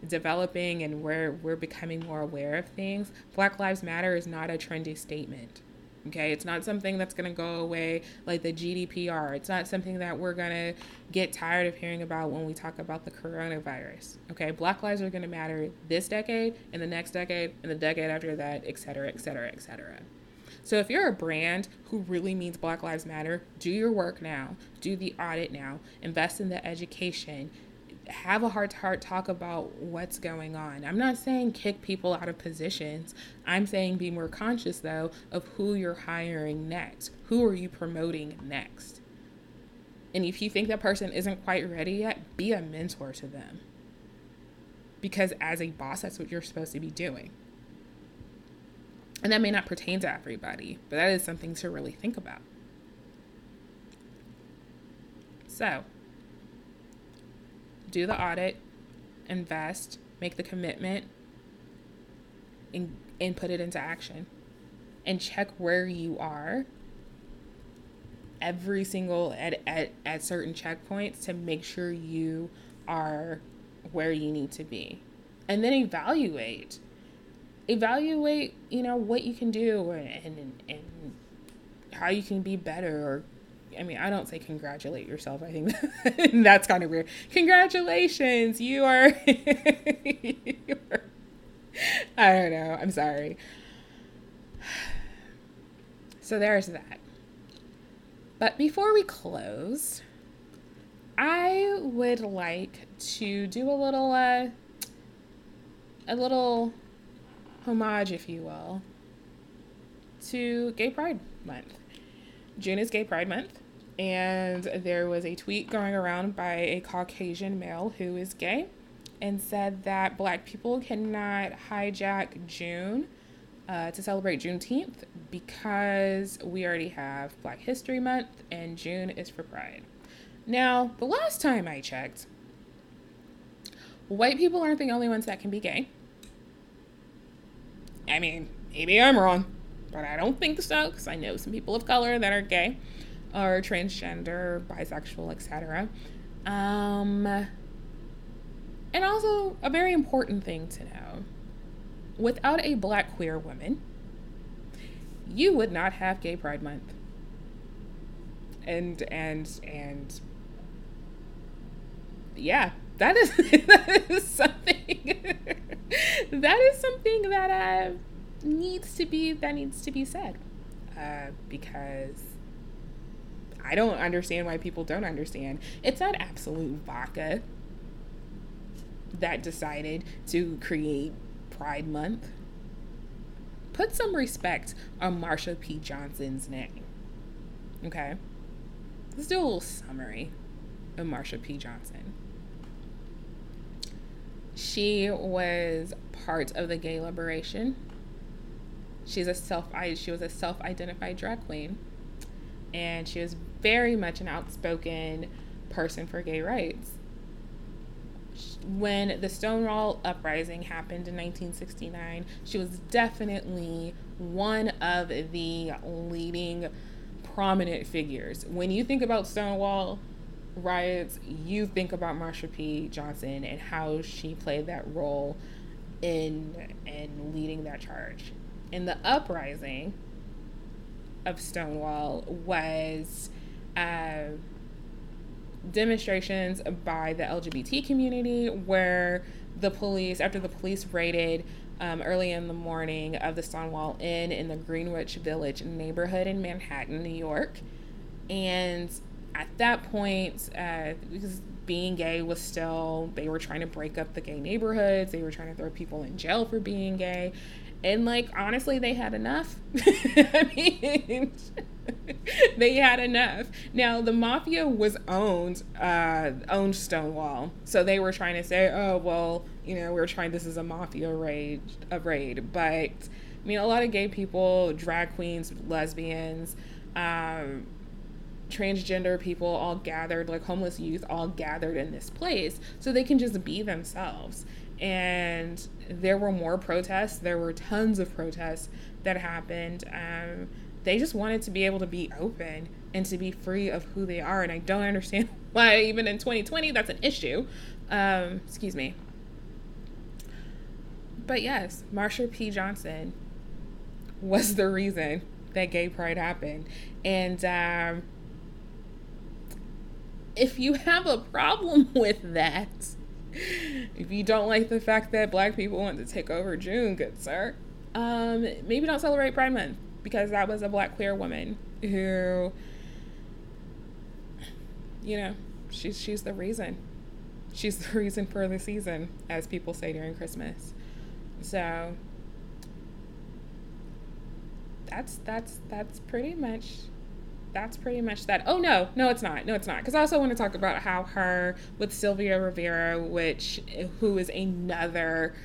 developing and we're we're becoming more aware of things, Black Lives Matter is not a trendy statement. Okay, it's not something that's going to go away like the GDPR. It's not something that we're going to get tired of hearing about when we talk about the coronavirus. Okay, Black lives are going to matter this decade, in the next decade, and the decade after that, et cetera, et cetera, et cetera. So if you're a brand who really means Black Lives Matter, do your work now, do the audit now, invest in the education, have a heart to heart talk about what's going on. I'm not saying kick people out of positions. I'm saying be more conscious, though, of who you're hiring next. Who are you promoting next? And if you think that person isn't quite ready yet, be a mentor to them. Because as a boss, that's what you're supposed to be doing. And that may not pertain to everybody, but that is something to really think about. So, do the audit, invest, make the commitment, and, and put it into action. And check where you are every single at, at, at certain checkpoints to make sure you are where you need to be. And then evaluate. Evaluate, you know, what you can do and, and, and how you can be better or I mean, I don't say congratulate yourself. I think that's kind of weird. Congratulations, you are, you are. I don't know. I'm sorry. So there's that. But before we close, I would like to do a little, uh, a little homage, if you will, to Gay Pride Month. June is Gay Pride Month, and there was a tweet going around by a Caucasian male who is gay and said that black people cannot hijack June uh, to celebrate Juneteenth because we already have Black History Month and June is for Pride. Now, the last time I checked, white people aren't the only ones that can be gay. I mean, maybe I'm wrong but I don't think so because I know some people of color that are gay or transgender, bisexual, etc. Um, and also, a very important thing to know without a black queer woman, you would not have Gay Pride Month. And, and, and, yeah, that is, that is something, that is something that I needs to be that needs to be said uh, because I don't understand why people don't understand. It's not Absolut Vodka that decided to create Pride Month. Put some respect on Marsha P. Johnson's name. Okay? Let's do a little summary of Marsha P. Johnson. She was part of the gay liberation She's a self she was a self-identified drag queen and she was very much an outspoken person for gay rights. When the Stonewall uprising happened in 1969, she was definitely one of the leading prominent figures. When you think about Stonewall riots, you think about Marsha P. Johnson and how she played that role in in leading that charge in the uprising of Stonewall was uh, demonstrations by the LGBT community where the police, after the police raided um, early in the morning of the Stonewall Inn in the Greenwich Village neighborhood in Manhattan, New York. And at that point, uh, because being gay was still, they were trying to break up the gay neighborhoods, they were trying to throw people in jail for being gay. And like honestly they had enough. I mean they had enough. Now the mafia was owned uh owned stonewall. So they were trying to say oh well you know we are trying this is a mafia raid a raid. But i mean a lot of gay people drag queens lesbians um transgender people all gathered like homeless youth all gathered in this place so they can just be themselves and there were more protests. There were tons of protests that happened. Um, they just wanted to be able to be open and to be free of who they are. And I don't understand why, even in 2020, that's an issue. Um, excuse me. But yes, Marsha P. Johnson was the reason that gay pride happened. And um, if you have a problem with that, if you don't like the fact that black people want to take over June, good sir, um, maybe don't celebrate Pride Month because that was a black queer woman who, you know, she's she's the reason. she's the reason for the season, as people say during Christmas. So that's that's that's pretty much that's pretty much that. Oh no, no, it's not. No, it's not. Because I also want to talk about how her with Sylvia Rivera, which who is another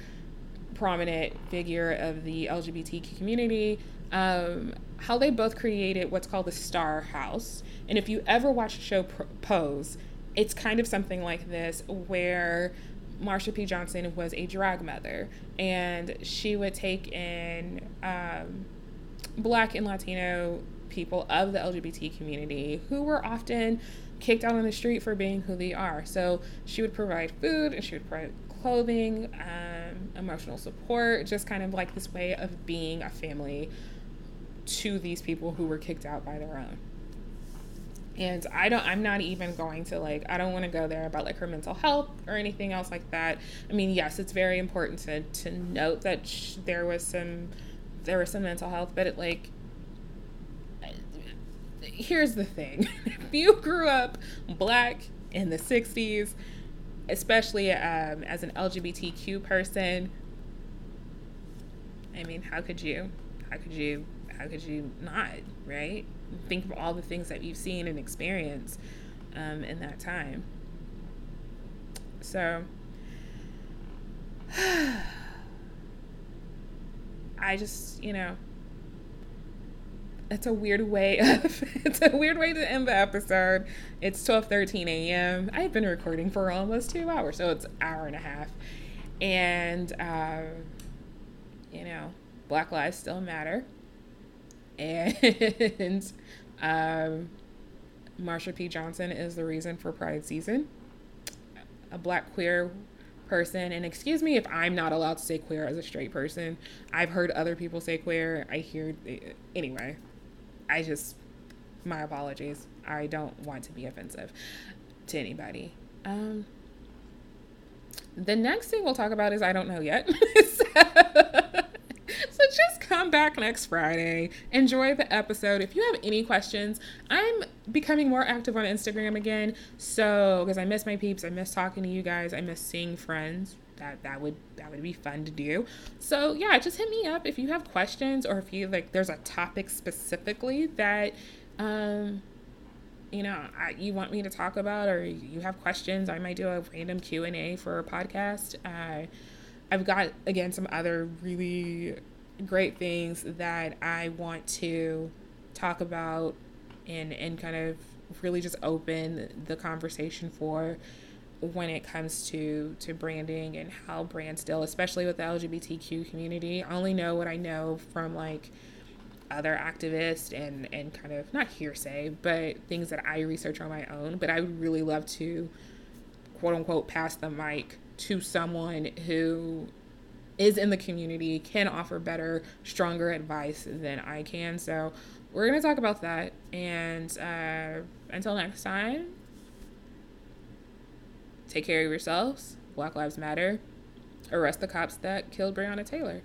prominent figure of the LGBTQ community, um, how they both created what's called the Star House. And if you ever watch the show Pose, it's kind of something like this where Marsha P. Johnson was a drag mother, and she would take in um, Black and Latino people of the LGBT community who were often kicked out on the street for being who they are. So she would provide food and she would provide clothing, um, emotional support, just kind of like this way of being a family to these people who were kicked out by their own. And I don't, I'm not even going to like, I don't want to go there about like her mental health or anything else like that. I mean, yes, it's very important to, to note that sh- there was some, there was some mental health, but it like, here's the thing. If you grew up black in the 60s especially um, as an lgbtq person i mean how could you? How could you how could you not right? Think of all the things that you've seen and experienced um, in that time. So i just you know it's a weird way of it's a weird way to end the episode. It's 12:13 a.m. I've been recording for almost two hours, so it's hour and a half. And uh, you know, Black Lives still matter. And um, Marsha P. Johnson is the reason for Pride season. A black queer person, and excuse me if I'm not allowed to say queer as a straight person. I've heard other people say queer. I hear anyway. I just, my apologies. I don't want to be offensive to anybody. Um, the next thing we'll talk about is I don't know yet. so, so just come back next Friday. Enjoy the episode. If you have any questions, I'm becoming more active on Instagram again. So, because I miss my peeps, I miss talking to you guys, I miss seeing friends that that would that would be fun to do. So yeah just hit me up if you have questions or if you like there's a topic specifically that um you know I, you want me to talk about or you have questions i might do a random q&a for a podcast. Uh, i've got again some other really great things that i want to talk about and and kind of really just open the conversation for when it comes to to branding and how brands deal, especially with the LGBTQ community. I only know what I know from like other activists and and kind of not hearsay, but things that I research on my own. But I would really love to quote unquote pass the mic to someone who is in the community, can offer better, stronger advice than I can. So we're gonna talk about that. And uh, until next time, Take care of yourselves. Black Lives Matter. Arrest the cops that killed Breonna Taylor.